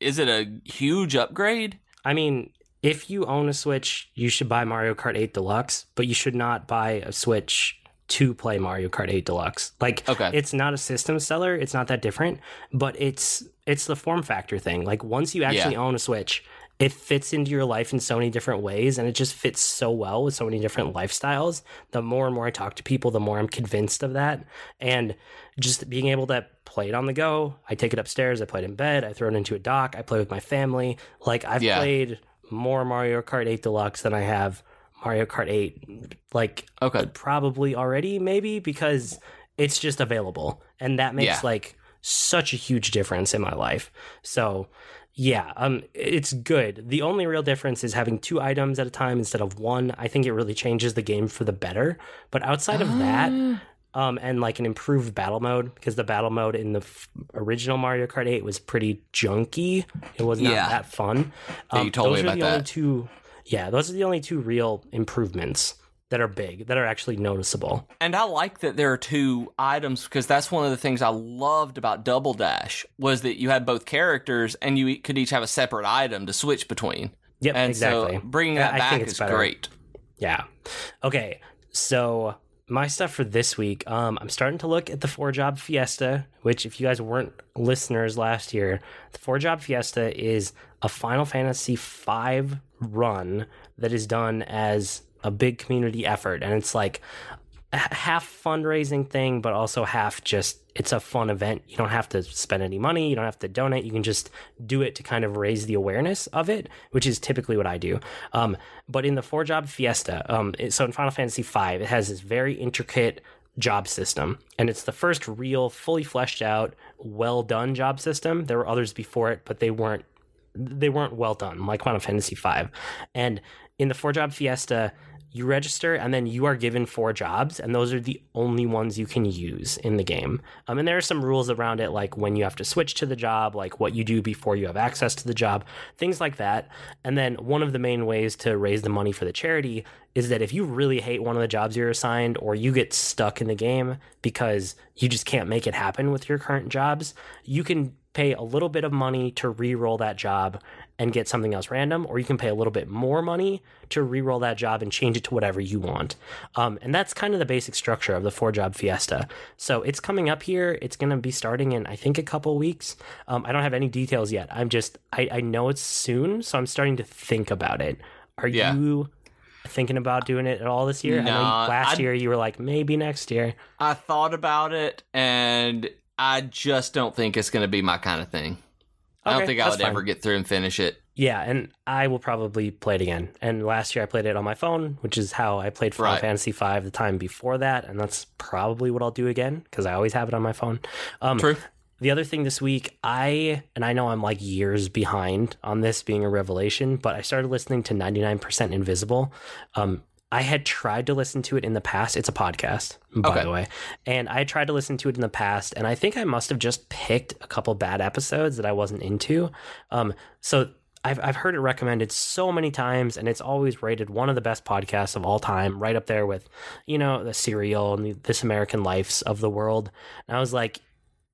is it a huge upgrade? I mean, if you own a Switch, you should buy Mario Kart 8 Deluxe, but you should not buy a Switch to play Mario Kart 8 Deluxe. Like Okay. it's not a system seller, it's not that different, but it's it's the form factor thing. Like once you actually own a Switch, it fits into your life in so many different ways and it just fits so well with so many different lifestyles. The more and more I talk to people, the more I'm convinced of that. And just being able to play it on the go, I take it upstairs, I play it in bed, I throw it into a dock, I play with my family. Like I've Yeah. played more Mario Kart 8 Deluxe than I have Mario Kart 8 like Okay. probably already maybe because it's just available and that makes Yeah. like such a huge difference in my life so yeah um it's good the only real difference is having two items at a time instead of one i think it really changes the game for the better but outside of that um and like an improved battle mode because the battle mode in the f- original mario kart 8 was pretty junky it was not Yeah. that fun Yeah, um, you told me those are about the only that. two yeah those are the only two real improvements that are big that are actually noticeable And I like that there are two items because that's one of the things I loved about Double Dash was that you had both characters and you could each have a separate item to switch between. Yep, And exactly. so bringing that I back is better. great. Yeah. Okay. So my stuff for this week, um, I'm starting to look at the four job fiesta, which if you guys weren't listeners last year, the four job fiesta is a Final Fantasy V run that is done as a big community effort, and it's like half fundraising thing, but also half just it's a fun event. You don't have to spend any money, you don't have to donate. You can just do it to kind of raise the awareness of it, which is typically what I do. Um, but in the four job fiesta, um, it- so in Final Fantasy V, it has this very intricate job system. And it's the first real, fully fleshed out, well done job system. There were others before it, but they weren't they weren't well done, like Final Fantasy V. And in the four job fiesta, you register and then you are given four jobs and those are the only ones you can use in the game. Um, and there are some rules around it like when you have to switch to the job like what you do before you have access to the job things like that. And then one of the main ways to raise the money for the charity is that if you really hate one of the jobs you're assigned or you get stuck in the game because you just can't make it happen with your current jobs you can pay a little bit of money to re-roll that job and get something else random, or you can pay a little bit more money to re-roll that job and change it to whatever you want. Um, and that's kind of the basic structure of the four job fiesta. So it's coming up here. It's going to be starting in I think a couple weeks. Um, I don't have any details yet. I'm just I, I know it's soon, so I'm starting to think about it. Are Yeah. you thinking about doing it at all this year? I know last I'd- year you were like maybe next year. I thought about it, and I just don't think it's going to be my kind of thing. I don't think I would ever get through and finish it. Yeah, and I will probably play it again. And last year I played it on my phone, which is how I played Final Right. Fantasy V the time before that, and that's probably what I'll do again because I always have it on my phone. Um, True. The other thing this week, I and I know I'm like years behind on this being a revelation, but I started listening to 99% Invisible. Um, I had tried to listen to it in the past. It's a podcast, by Okay. the way. And I tried to listen to it in the past, and I think I must have just picked a couple bad episodes that I wasn't into. Um, so I've, I've heard it recommended so many times, and it's always rated one of the best podcasts of all time, right up there with, you know, the Serial and the This American Lives of the world. And I was like,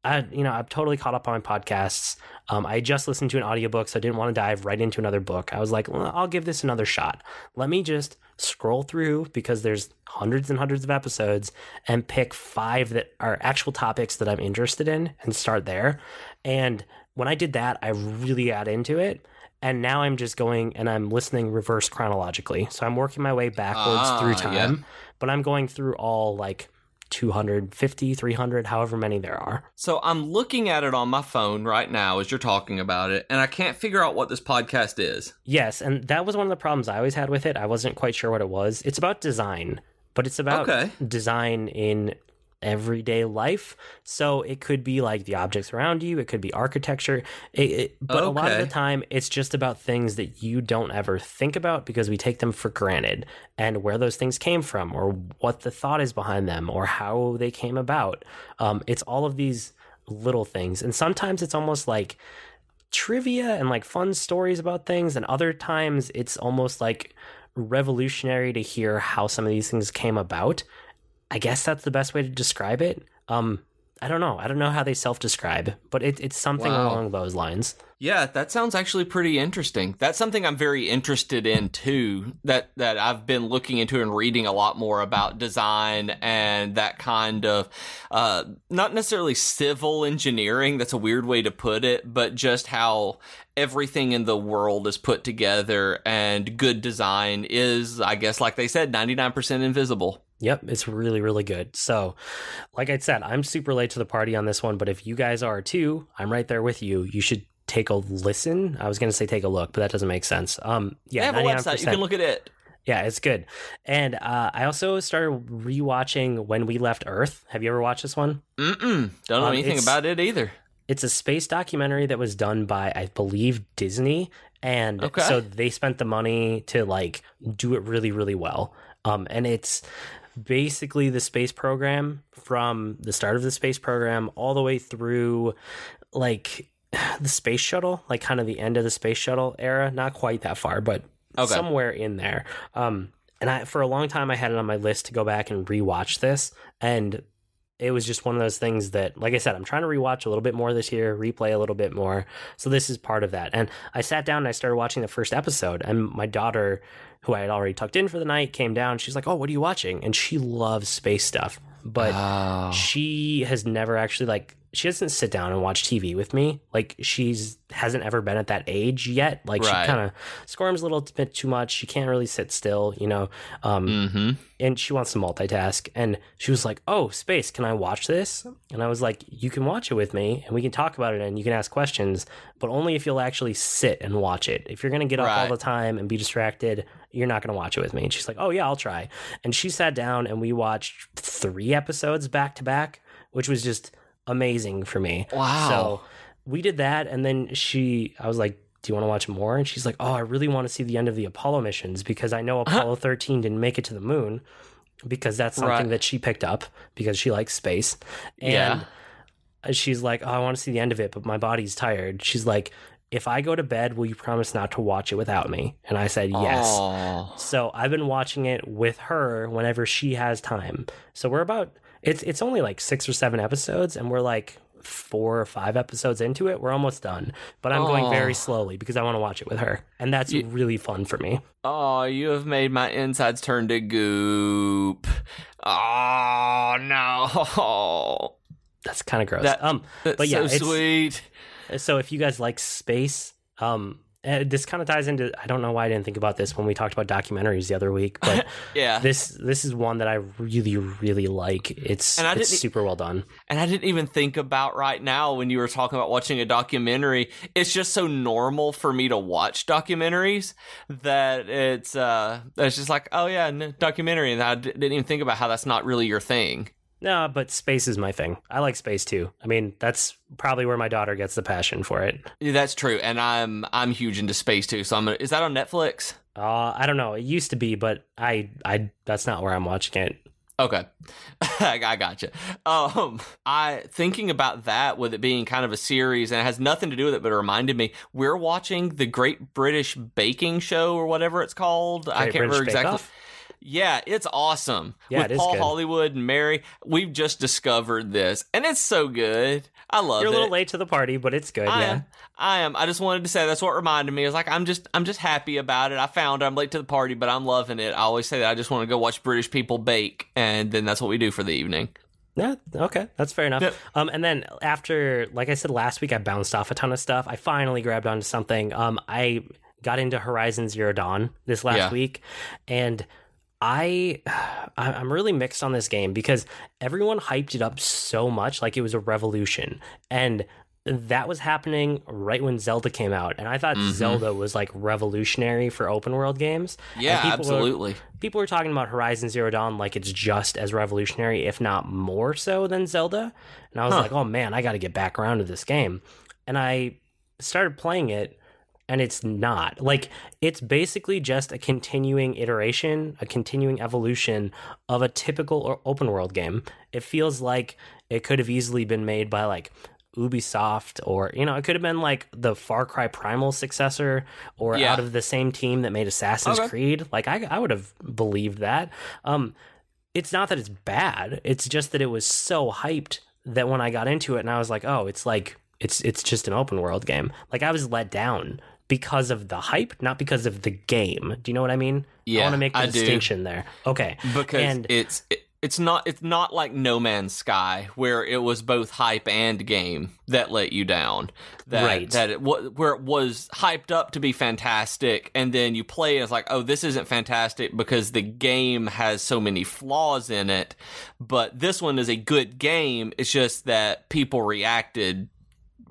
I, you know, I've totally caught up on podcasts. Um, I just listened to an audiobook, so I didn't want to dive right into another book. I was like, well, I'll give this another shot. Let me just scroll through because there's hundreds and hundreds of episodes and pick five that are actual topics that I'm interested in and start there. And when I did that, I really got into it. And now I'm just going and I'm listening reverse chronologically. So I'm working my way backwards Ah, through yeah. time, but I'm going through all like 250, 300, however many there are. So I'm looking at it on my phone right now as you're talking about it, and I can't figure out what this podcast is. Yes, and that was one of the problems I always had with it. I wasn't quite sure what it was. It's about design, but it's about Okay. design in everyday life. So it could be like the objects around you, it could be architecture. It, it, but a lot of the time, it's just about things that you don't ever think about because we take them for granted and where those things came from or what the thought is behind them or how they came about. Um, it's all of these little things. And sometimes it's almost like trivia and like fun stories about things and other times it's almost like revolutionary to hear how some of these things came about i guess that's the best way to describe it um i don't know i don't know how they self-describe but it, it's something Wow. along those lines Yeah, that sounds actually pretty interesting. That's something I'm very interested in too. That that I've been looking into and reading a lot more about design and that kind of uh, not necessarily civil engineering. That's a weird way to put it, but just how everything in the world is put together and good design is, I guess, like they said, 99% invisible. Yep, it's really, really good. So, like I said, I'm super late to the party on this one, but if you guys are too, I'm right there with you. You should take a listen. I was going to say take a look, but that doesn't make sense. Um, yeah, have a website. You can look at it. Yeah, it's good. And uh, I also started rewatching When We Left Earth. Have you ever watched this one? Mm-mm. Don't know Um, anything about it either. It's a space documentary that was done by, I believe, Disney. And Okay. so they spent the money to like do it really, really well. Um, and it's basically the space program from the start of the space program all the way through like the space shuttle, like kind of the end of the space shuttle era. Not quite that far, but Okay. somewhere in there. Um, and I, for a long time, I had it on my list to go back and rewatch this. And it was just one of those things that, like I said, I'm trying to rewatch a little bit more this year, replay a little bit more. So this is part of that. And I sat down and I started watching the first episode, and my daughter, who I had already tucked in for the night, came down. She's like, "Oh, what are you watching?" And she loves space stuff, but Oh. she has never actually like she doesn't sit down and watch TV with me. Like she's hasn't ever been at that age yet. Like Right. she kind of squirms a little bit too much. She can't really sit still, you know. Um, Mm-hmm. and she wants to multitask. And she was like, "Oh, space, can I watch this?" And I was like, "You can watch it with me, and we can talk about it, and you can ask questions, but only if you'll actually sit and watch it. If you're gonna get up all the time and be distracted, you're not gonna watch it with me." And she's like, "Oh yeah, I'll try." And she sat down and we watched three episodes back to back, which was just amazing for me. Wow. So we did that, and then she, I was like, "Do you want to watch more?" And she's like, "Oh, I really want to see the end of the Apollo missions because I know uh-huh. Apollo 13 didn't make it to the moon because that's something Right. that she picked up because she likes space." And Yeah. she's like, "Oh, I want to see the end of it, but my body's tired." She's like, "If I go to bed, will you promise not to watch it without me?" And I said, "Yes." Aw. So I've been watching it with her whenever she has time. So we're about it's it's only like six or seven episodes, and we're like four or five episodes into it. We're almost done, but I'm going very slowly because I want to watch it with her, and that's You- really fun for me. Oh, you have made my insides turn to goop. Oh no. That's kind of gross. That- um, But yeah, so it's- sweet. so if you guys like space, um. This kind of ties into. I don't know why I didn't think about this when we talked about documentaries the other week, but Yeah. this this is one that I really really like. It's it's super well done. And I didn't even think about right now when you were talking about watching a documentary. It's just so normal for me to watch documentaries that it's uh it's just like, oh yeah, documentary and I d- didn't even think about how that's not really your thing. No, but space is my thing. I like space too. I mean, that's probably where my daughter gets the passion for it. Yeah, That's true. And I'm I'm huge into space too. So I'm gonna, is that on Netflix? Uh, I don't know. It used to be, but I, I, that's not where I'm watching it. Okay, I, gotcha. Um, I thinking about that with it being kind of a series, and it has nothing to do with it, but it reminded me we're watching the Great British Baking Show or whatever it's called. I can't British remember exactly. Off? Yeah, it's awesome. Yeah, with it is Paul good. Hollywood and Mary, we've just discovered this, and it's so good. I love it. You're a it. little late to the party, but it's good. I yeah. am. I am. I just wanted to say that's what reminded me. It's like I'm just I'm just happy about it. I found it. I'm late to the party, but I'm loving it. I always say that I just want to go watch British people bake, and then that's what we do for the evening. Yeah, okay, that's fair enough. Yep. Um, and then after, like I said last week, I bounced off a ton of stuff. I finally grabbed onto something. Um, I got into Horizon Zero Dawn this last Yeah. week, and I, I'm really mixed on this game because everyone hyped it up so much, like it was a revolution, and that was happening right when Zelda came out, and I thought Mhm. Zelda was like revolutionary for open world games. Yeah, people were- absolutely. people are talking about Horizon Zero Dawn like it's just as revolutionary, if not more so than Zelda. And I was Huh. like, oh man, I got to get back around to this game. And I started playing it, and it's not. Like, it's basically just a continuing iteration, a continuing evolution of a typical open world game. It feels like it could have easily been made by like Ubisoft or you know it could have been like the Far Cry Primal successor or Yeah. out of the same team that made Assassin's Okay. Creed like I I would have believed that um it's not that it's bad it's just that it was so hyped that when I got into it and I was like oh it's like it's it's just an open world game like I was let down because of the hype not because of the game do you know what I mean Yeah, I want to make the I do. distinction there okay because and- it's it, it's not it's not like No Man's Sky where it was both hype and game that let you down. That, Right. That it where it was hyped up to be fantastic, and then you play and it's like, oh, this isn't fantastic because the game has so many flaws in it. But this one is a good game. It's just that people reacted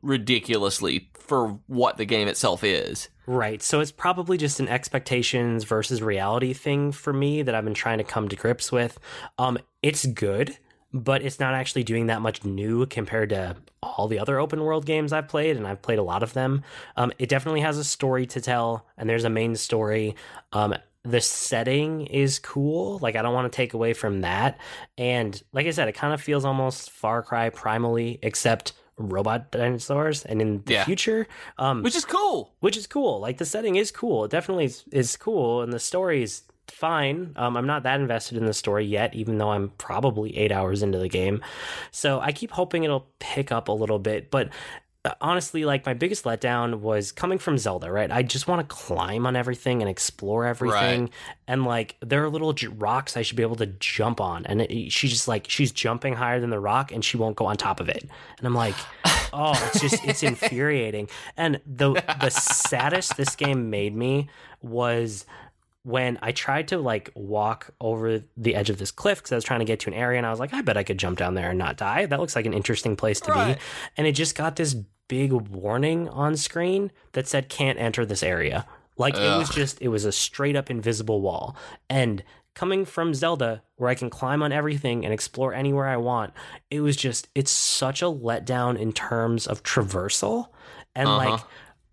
ridiculously for what the game itself is. Right. So it's probably just an expectations versus reality thing for me that I've been trying to come to grips with. Um it's good, but it's not actually doing that much new compared to all the other open world games I've played and I've played a lot of them. Um it definitely has a story to tell and there's a main story. Um the setting is cool. Like I don't want to take away from that. And like I said, it kind of feels almost Far Cry primally except robot dinosaurs and in the Yeah. future um Which is cool. which is cool. Like the setting is cool. It definitely is, is cool, and the story is fine. Um, I'm not that invested in the story yet, even though I'm probably eight hours into the game. So I keep hoping it'll pick up a little bit, but honestly, like my biggest letdown was coming from Zelda, right? I just want to climb on everything and explore everything. Right. And like there are little j- rocks I should be able to jump on. And it, she's just like, she's jumping higher than the rock and she won't go on top of it. And I'm like, oh, it's just, it's infuriating. And the, the saddest this game made me was when I tried to like walk over the edge of this cliff because I was trying to get to an area and I was like, I bet I could jump down there and not die. That looks like an interesting place to Right. be. And it just got this big warning on screen that said can't enter this area. Like it was just it was a straight up invisible wall. And coming from Zelda where I can climb on everything and explore anywhere I want, it was just it's such a letdown in terms of traversal. And Uh-huh. like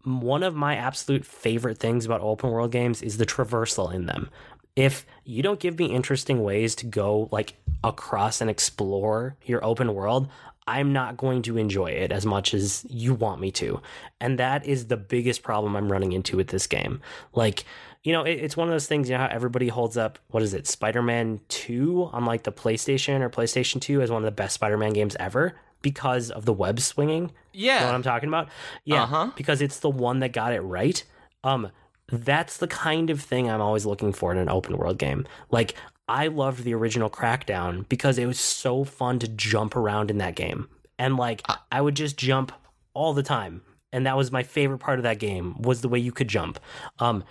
one of my absolute favorite things about open world games is the traversal in them. If you don't give me interesting ways to go like across and explore your open world, I'm not going to enjoy it as much as you want me to. And that is the biggest problem I'm running into with this game. Like, you know, it, it's one of those things, you know, how everybody holds up, what is it, Spider Man 2 on like the PlayStation or PlayStation 2 as one of the best Spider Man games ever because of the web swinging. You know what I'm talking about? Yeah, Uh-huh. because it's the one that got it right. Um, that's the kind of thing I'm always looking for in an open world game. Like I loved the original Crackdown because it was so fun to jump around in that game, and like I would just jump all the time, and that was my favorite part of that game was the way you could jump. Um,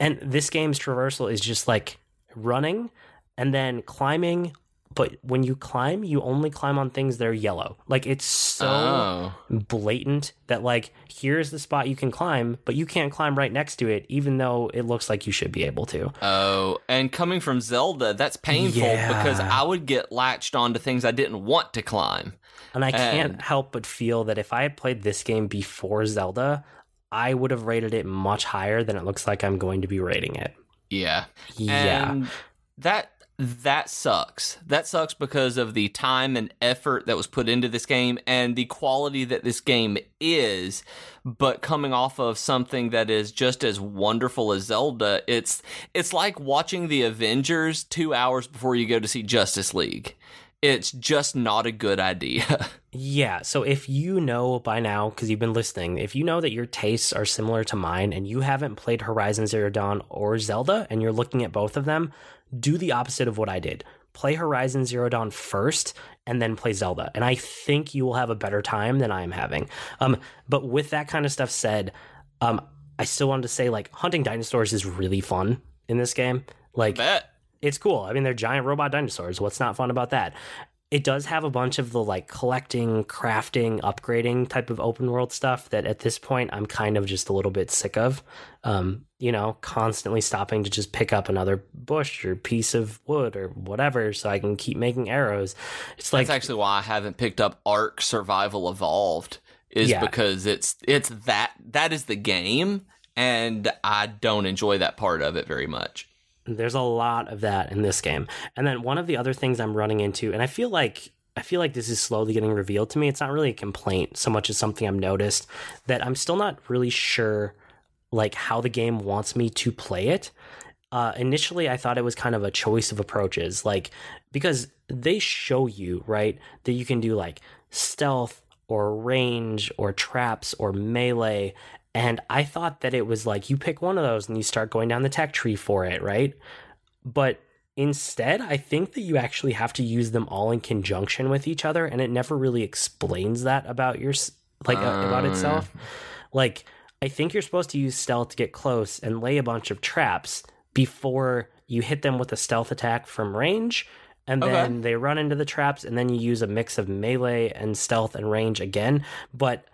and this game's traversal is just like running and then climbing. But when you climb, you only climb on things that are yellow. Like it's so oh. blatant that like here's the spot you can climb, but you can't climb right next to it, even though it looks like you should be able to. Oh, and coming from Zelda, that's painful Yeah. because I would get latched onto things I didn't want to climb. And I can't And- help but feel that if I had played this game before Zelda, I would have rated it much higher than it looks like I'm going to be rating it. Yeah. Yeah. And that that sucks. That sucks because of the time and effort that was put into this game and the quality that this game is, but coming off of something that is just as wonderful as Zelda, it's it's like watching the Avengers 2 hours before you go to see Justice League. It's just not a good idea. Yeah, so if you know by now, because you've been listening, if you know that your tastes are similar to mine and you haven't played Horizon Zero Dawn or Zelda and you're looking at both of them, do the opposite of what I did. Play Horizon Zero Dawn first and then play Zelda. And I think you will have a better time than I am having. Um, but with that kind of stuff said, um, I still wanted to say like hunting dinosaurs is really fun in this game. Like it's cool. I mean, they're giant robot dinosaurs. What's not fun about that? It does have a bunch of the like collecting, crafting, upgrading type of open world stuff that at this point I'm kind of just a little bit sick of. Um, you know, constantly stopping to just pick up another bush or piece of wood or whatever so I can keep making arrows. It's like That's actually why I haven't picked up Ark Survival Evolved is Yeah. because it's it's that that is the game and I don't enjoy that part of it very much. There's a lot of that in this game. And then one of the other things I'm running into, and I feel like I feel like this is slowly getting revealed to me. It's not really a complaint so much as something I've noticed that I'm still not really sure like how the game wants me to play it. Uh, initially, I thought it was kind of a choice of approaches, like because they show you right that you can do like stealth or range or traps or melee, and I thought that it was like you pick one of those and you start going down the tech tree for it, right? But instead, I think that you actually have to use them all in conjunction with each other, and it never really explains that about your like uh, about Uh. itself. Like I think you're supposed to use stealth to get close and lay a bunch of traps before you hit them with a stealth attack from range. And Okay. then they run into the traps, and then you use a mix of melee and stealth and range again. But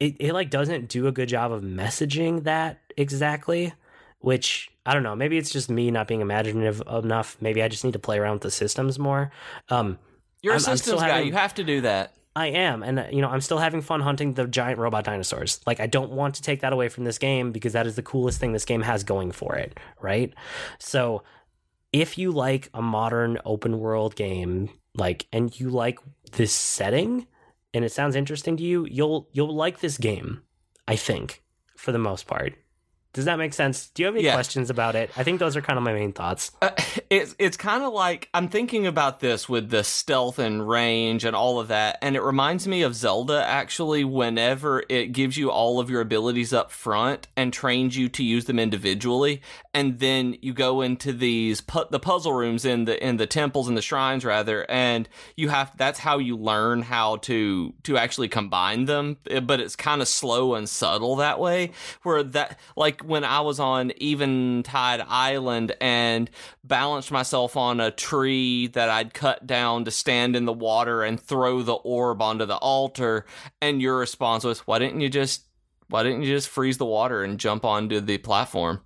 it, it like doesn't do a good job of messaging that exactly which i don't know maybe it's just me not being imaginative enough. Maybe i just need to play around with the systems more. Um You're a I'm- I'm systems guy, having- you have to do that. i am and uh, you know i'm still having fun hunting the giant robot dinosaurs. Like i don't want to take that away from this game because that is the coolest thing this game has going for it right? So if you like a modern open world game like and you like this setting and it sounds interesting to you you'll you'll like this game i think for the most part does that make sense do you have any Yeah. questions about it i think those are kind of my main thoughts Uh, It's it's kind of like I'm thinking about this with the stealth and range and all of that, and it reminds me of Zelda actually. Whenever it gives you all of your abilities up front and trains you to use them individually, and then you go into these pu- the puzzle rooms in the in the temples and the shrines rather, and you have that's how you learn how to to actually combine them. But it's kind of slow and subtle that way. Where that like when I was on Eventide Island and balanced myself on a tree that I'd cut down to stand in the water and throw the orb onto the altar, and your response was, "Why didn't you just why didn't you just freeze the water and jump onto the platform?"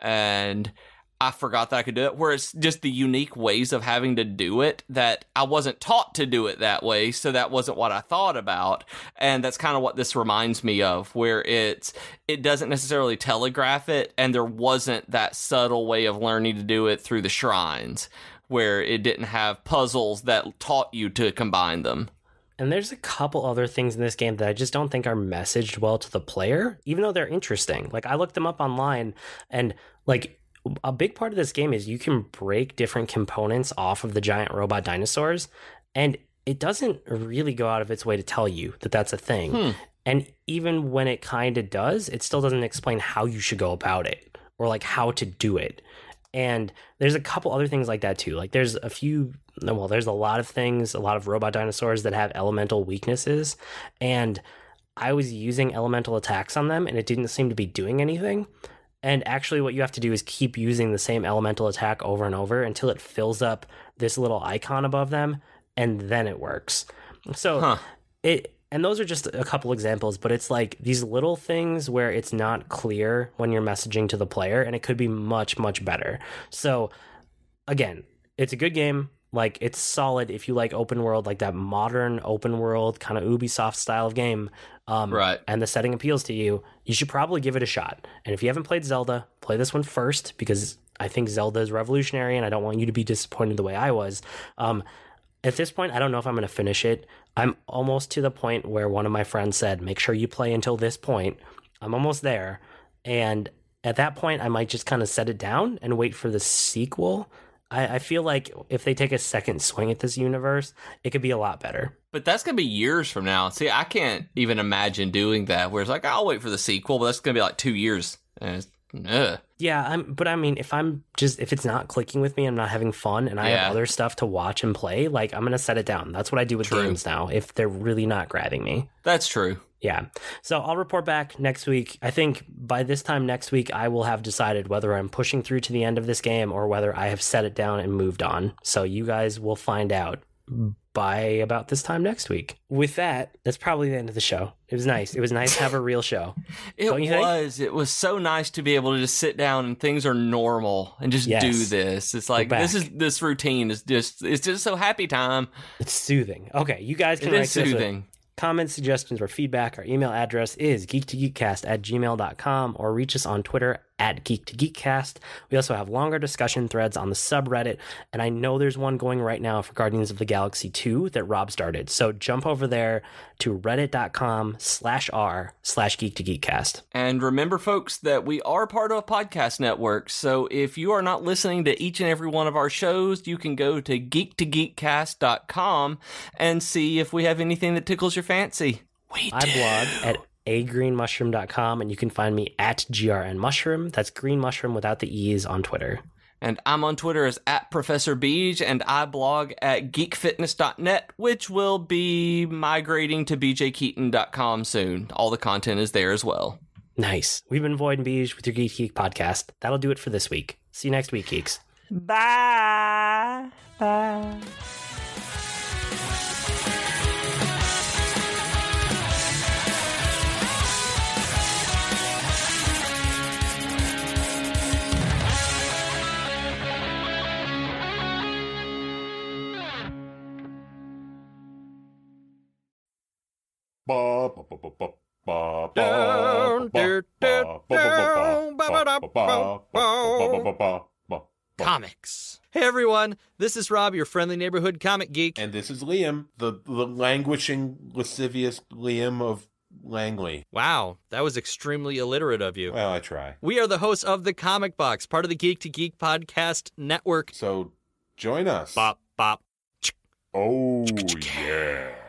And I forgot that I could do it. Where it's just the unique ways of having to do it that I wasn't taught to do it that way, so that wasn't what I thought about. And that's kind of what this reminds me of, where it's it doesn't necessarily telegraph it, and there wasn't that subtle way of learning to do it through the shrines, where it didn't have puzzles that taught you to combine them. And there's a couple other things in this game that I just don't think are messaged well to the player, even though they're interesting. Like I looked them up online and like a big part of this game is you can break different components off of the giant robot dinosaurs and it doesn't really go out of its way to tell you that that's a thing. Hmm. And even when it kind of does, it still doesn't explain how you should go about it or like how to do it. And there's a couple other things like that too. Like there's a few well, there's a lot of things, a lot of robot dinosaurs that have elemental weaknesses and I was using elemental attacks on them and it didn't seem to be doing anything. And actually, what you have to do is keep using the same elemental attack over and over until it fills up this little icon above them, and then it works. So Huh. it and those are just a couple examples, but it's like these little things where it's not clear when you're messaging to the player, and it could be much much better. So again, it's a good game. Like it's solid if you like open world, like that modern open world kind of Ubisoft style of game. Um, Right. and the setting appeals to you, you should probably give it a shot. And if you haven't played Zelda, play this one first because I think Zelda is revolutionary and I don't want you to be disappointed the way I was. Um, at this point, I don't know if I'm going to finish it. I'm almost to the point where one of my friends said, make sure you play until this point. I'm almost there. And at that point, I might just kind of set it down and wait for the sequel. I, I feel like if they take a second swing at this universe, it could be a lot better. But that's gonna be years from now. See, I can't even imagine doing that. Where it's like, I'll wait for the sequel, but that's gonna be like two years. And it's, ugh. Yeah, I'm, but I mean, if I'm just if it's not clicking with me, I'm not having fun, and I Yeah. have other stuff to watch and play. Like I'm gonna set it down. That's what I do with True. games now. If they're really not grabbing me, That's true. Yeah. So I'll report back next week. I think by this time next week, I will have decided whether I'm pushing through to the end of this game or whether I have set it down and moved on. So you guys will find out by about this time next week. With that, that's probably the end of the show. It was nice. It was nice to have a real show. It Don't think? was. It was so nice to be able to just sit down and things are normal and just Yes. do this. It's like this is this routine is just it's just so happy time. It's soothing. Okay, you guys can It is to us with- soothing. Comments, suggestions, or feedback, our email address is geek2geekcast at gmail.com or reach us on Twitter at Geek to Geekcast. We also have longer discussion threads on the subreddit, and I know there's one going right now for Guardians of the Galaxy 2 that Rob started. So jump over there to reddit.com slash r slash geek to geekcast. And remember, folks, that we are part of a podcast network. So if you are not listening to each and every one of our shows, you can go to geek2geekcast.com and see if we have anything that tickles your fancy. We I blog at agreenmushroom.com, and you can find me at grnmushroom. That's green mushroom without the e's on Twitter. And I'm on Twitter as at Professor Beej, and I blog at geekfitness.net, which will be migrating to bjkeaton.com soon. All the content is there as well. Nice. We've been Void and Beej with your Geek Geek podcast. That'll do it for this week. See you next week, geeks. Bye. Bye. Comics. Hey everyone, this is Rob, your friendly neighborhood comic geek. And this is Liam, the, the languishing, lascivious Liam of Langley. Wow, that was extremely illiterate of you. Well, I try. We are the hosts of The Comic Box, part of the Geek to Geek podcast network. So join us. Bop, bop. Oh, yeah.